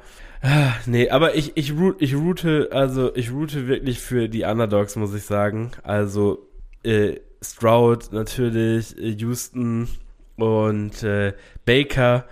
Nee, aber ich, ich, root, ich route, also ich route wirklich für die Underdogs, muss ich sagen. Also äh, Stroud natürlich, äh, Houston und äh, Baker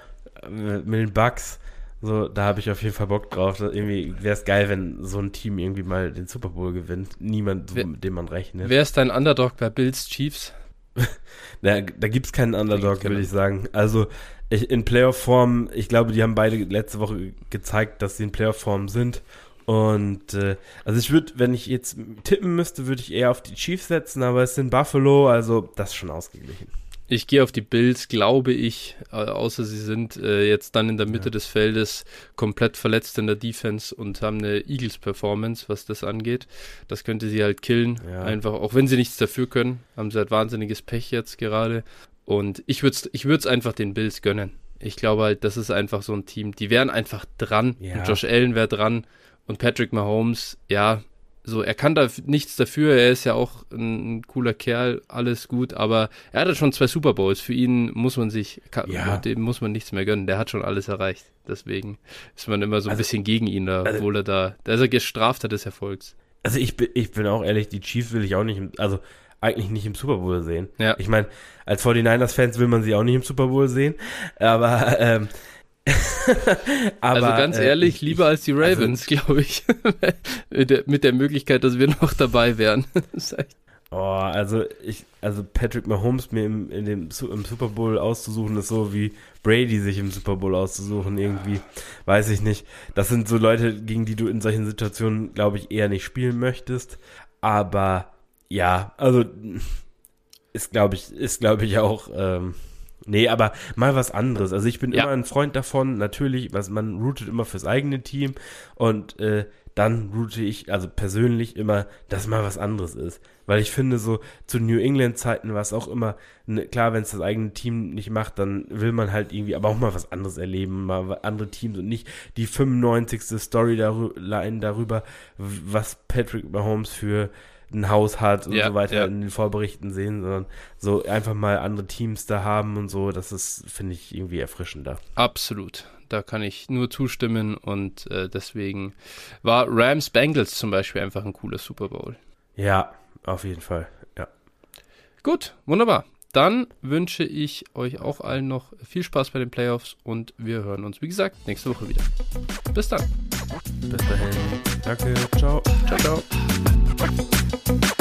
mit den Bucks. So, da habe ich auf jeden Fall Bock drauf. Irgendwie wäre es geil, wenn so ein Team irgendwie mal den Super Bowl gewinnt. Niemand, so, mit dem man rechnet. Wer ist dein Underdog bei Bills Chiefs? da da gibt es keinen Underdog, würde ich sagen. Also ich, in Playoff-Form, ich glaube, die haben beide letzte Woche gezeigt, dass sie in Playoff-Form sind. Und äh, also ich würde, wenn ich jetzt tippen müsste, würde ich eher auf die Chiefs setzen, aber es sind Buffalo, also das ist schon ausgeglichen. Ich gehe auf die Bills, glaube ich, außer sie sind äh, jetzt dann in der Mitte ja. des Feldes komplett verletzt in der Defense und haben eine Eagles-Performance, was das angeht. Das könnte sie halt killen. Ja. Einfach, auch wenn sie nichts dafür können, haben sie halt wahnsinniges Pech jetzt gerade. Und ich würde es ich würd's einfach den Bills gönnen. Ich glaube halt, das ist einfach so ein Team. Die wären einfach dran. Ja. Josh Allen wäre dran. Und Patrick Mahomes, ja, so, er kann da nichts dafür, er ist ja auch ein, cooler Kerl, alles gut, aber er hatte schon zwei Super Bowls. Für ihn muss man sich, kann, ja. dem muss man nichts mehr gönnen. Der hat schon alles erreicht. Deswegen ist man immer so ein also, bisschen gegen ihn, da, also, obwohl er da, da ist er gestraft hat des Erfolgs. Also ich bin, ich bin auch ehrlich, die Chiefs will ich auch nicht, im, also eigentlich nicht im Super Bowl sehen. Ja. Ich meine, als 49ers-Fans will man sie auch nicht im Super Bowl sehen, aber ähm, Aber, also ganz äh, ehrlich, äh, lieber als die also Ravens, also, glaube ich. mit, der, Möglichkeit, dass wir noch dabei wären. oh, also ich, also Patrick Mahomes mir im, in dem, im Super Bowl auszusuchen, ist so wie Brady sich im Super Bowl auszusuchen, irgendwie. Weiß ich nicht. Das sind so Leute, gegen die du in solchen Situationen, glaube ich, eher nicht spielen möchtest. Aber ja, also ist, glaube ich, ist, glaube ich, auch. Ähm, Nee, aber mal was anderes. Also ich bin ja. immer ein Freund davon, natürlich, was man routet immer fürs eigene Team und äh, dann route ich, also persönlich immer, dass mal was anderes ist. Weil ich finde, so zu New England-Zeiten war es auch immer, ne, klar, wenn es das eigene Team nicht macht, dann will man halt irgendwie aber auch mal was anderes erleben, mal andere Teams und nicht die 95. Storyline darüber, was Patrick Mahomes für ein Haus hat und ja, so weiter ja. in den Vorberichten sehen, sondern so einfach mal andere Teams da haben und so, das ist, finde ich, irgendwie erfrischender. Absolut. Da kann ich nur zustimmen und äh, deswegen war Rams Bengals zum Beispiel einfach ein cooler Super Bowl. Ja, auf jeden Fall. Ja. Gut, wunderbar. Dann wünsche ich euch auch allen noch viel Spaß bei den Playoffs und wir hören uns, wie gesagt, nächste Woche wieder. Bis dann. Bis dahin. Danke. Ciao. Ciao, ciao. Thank you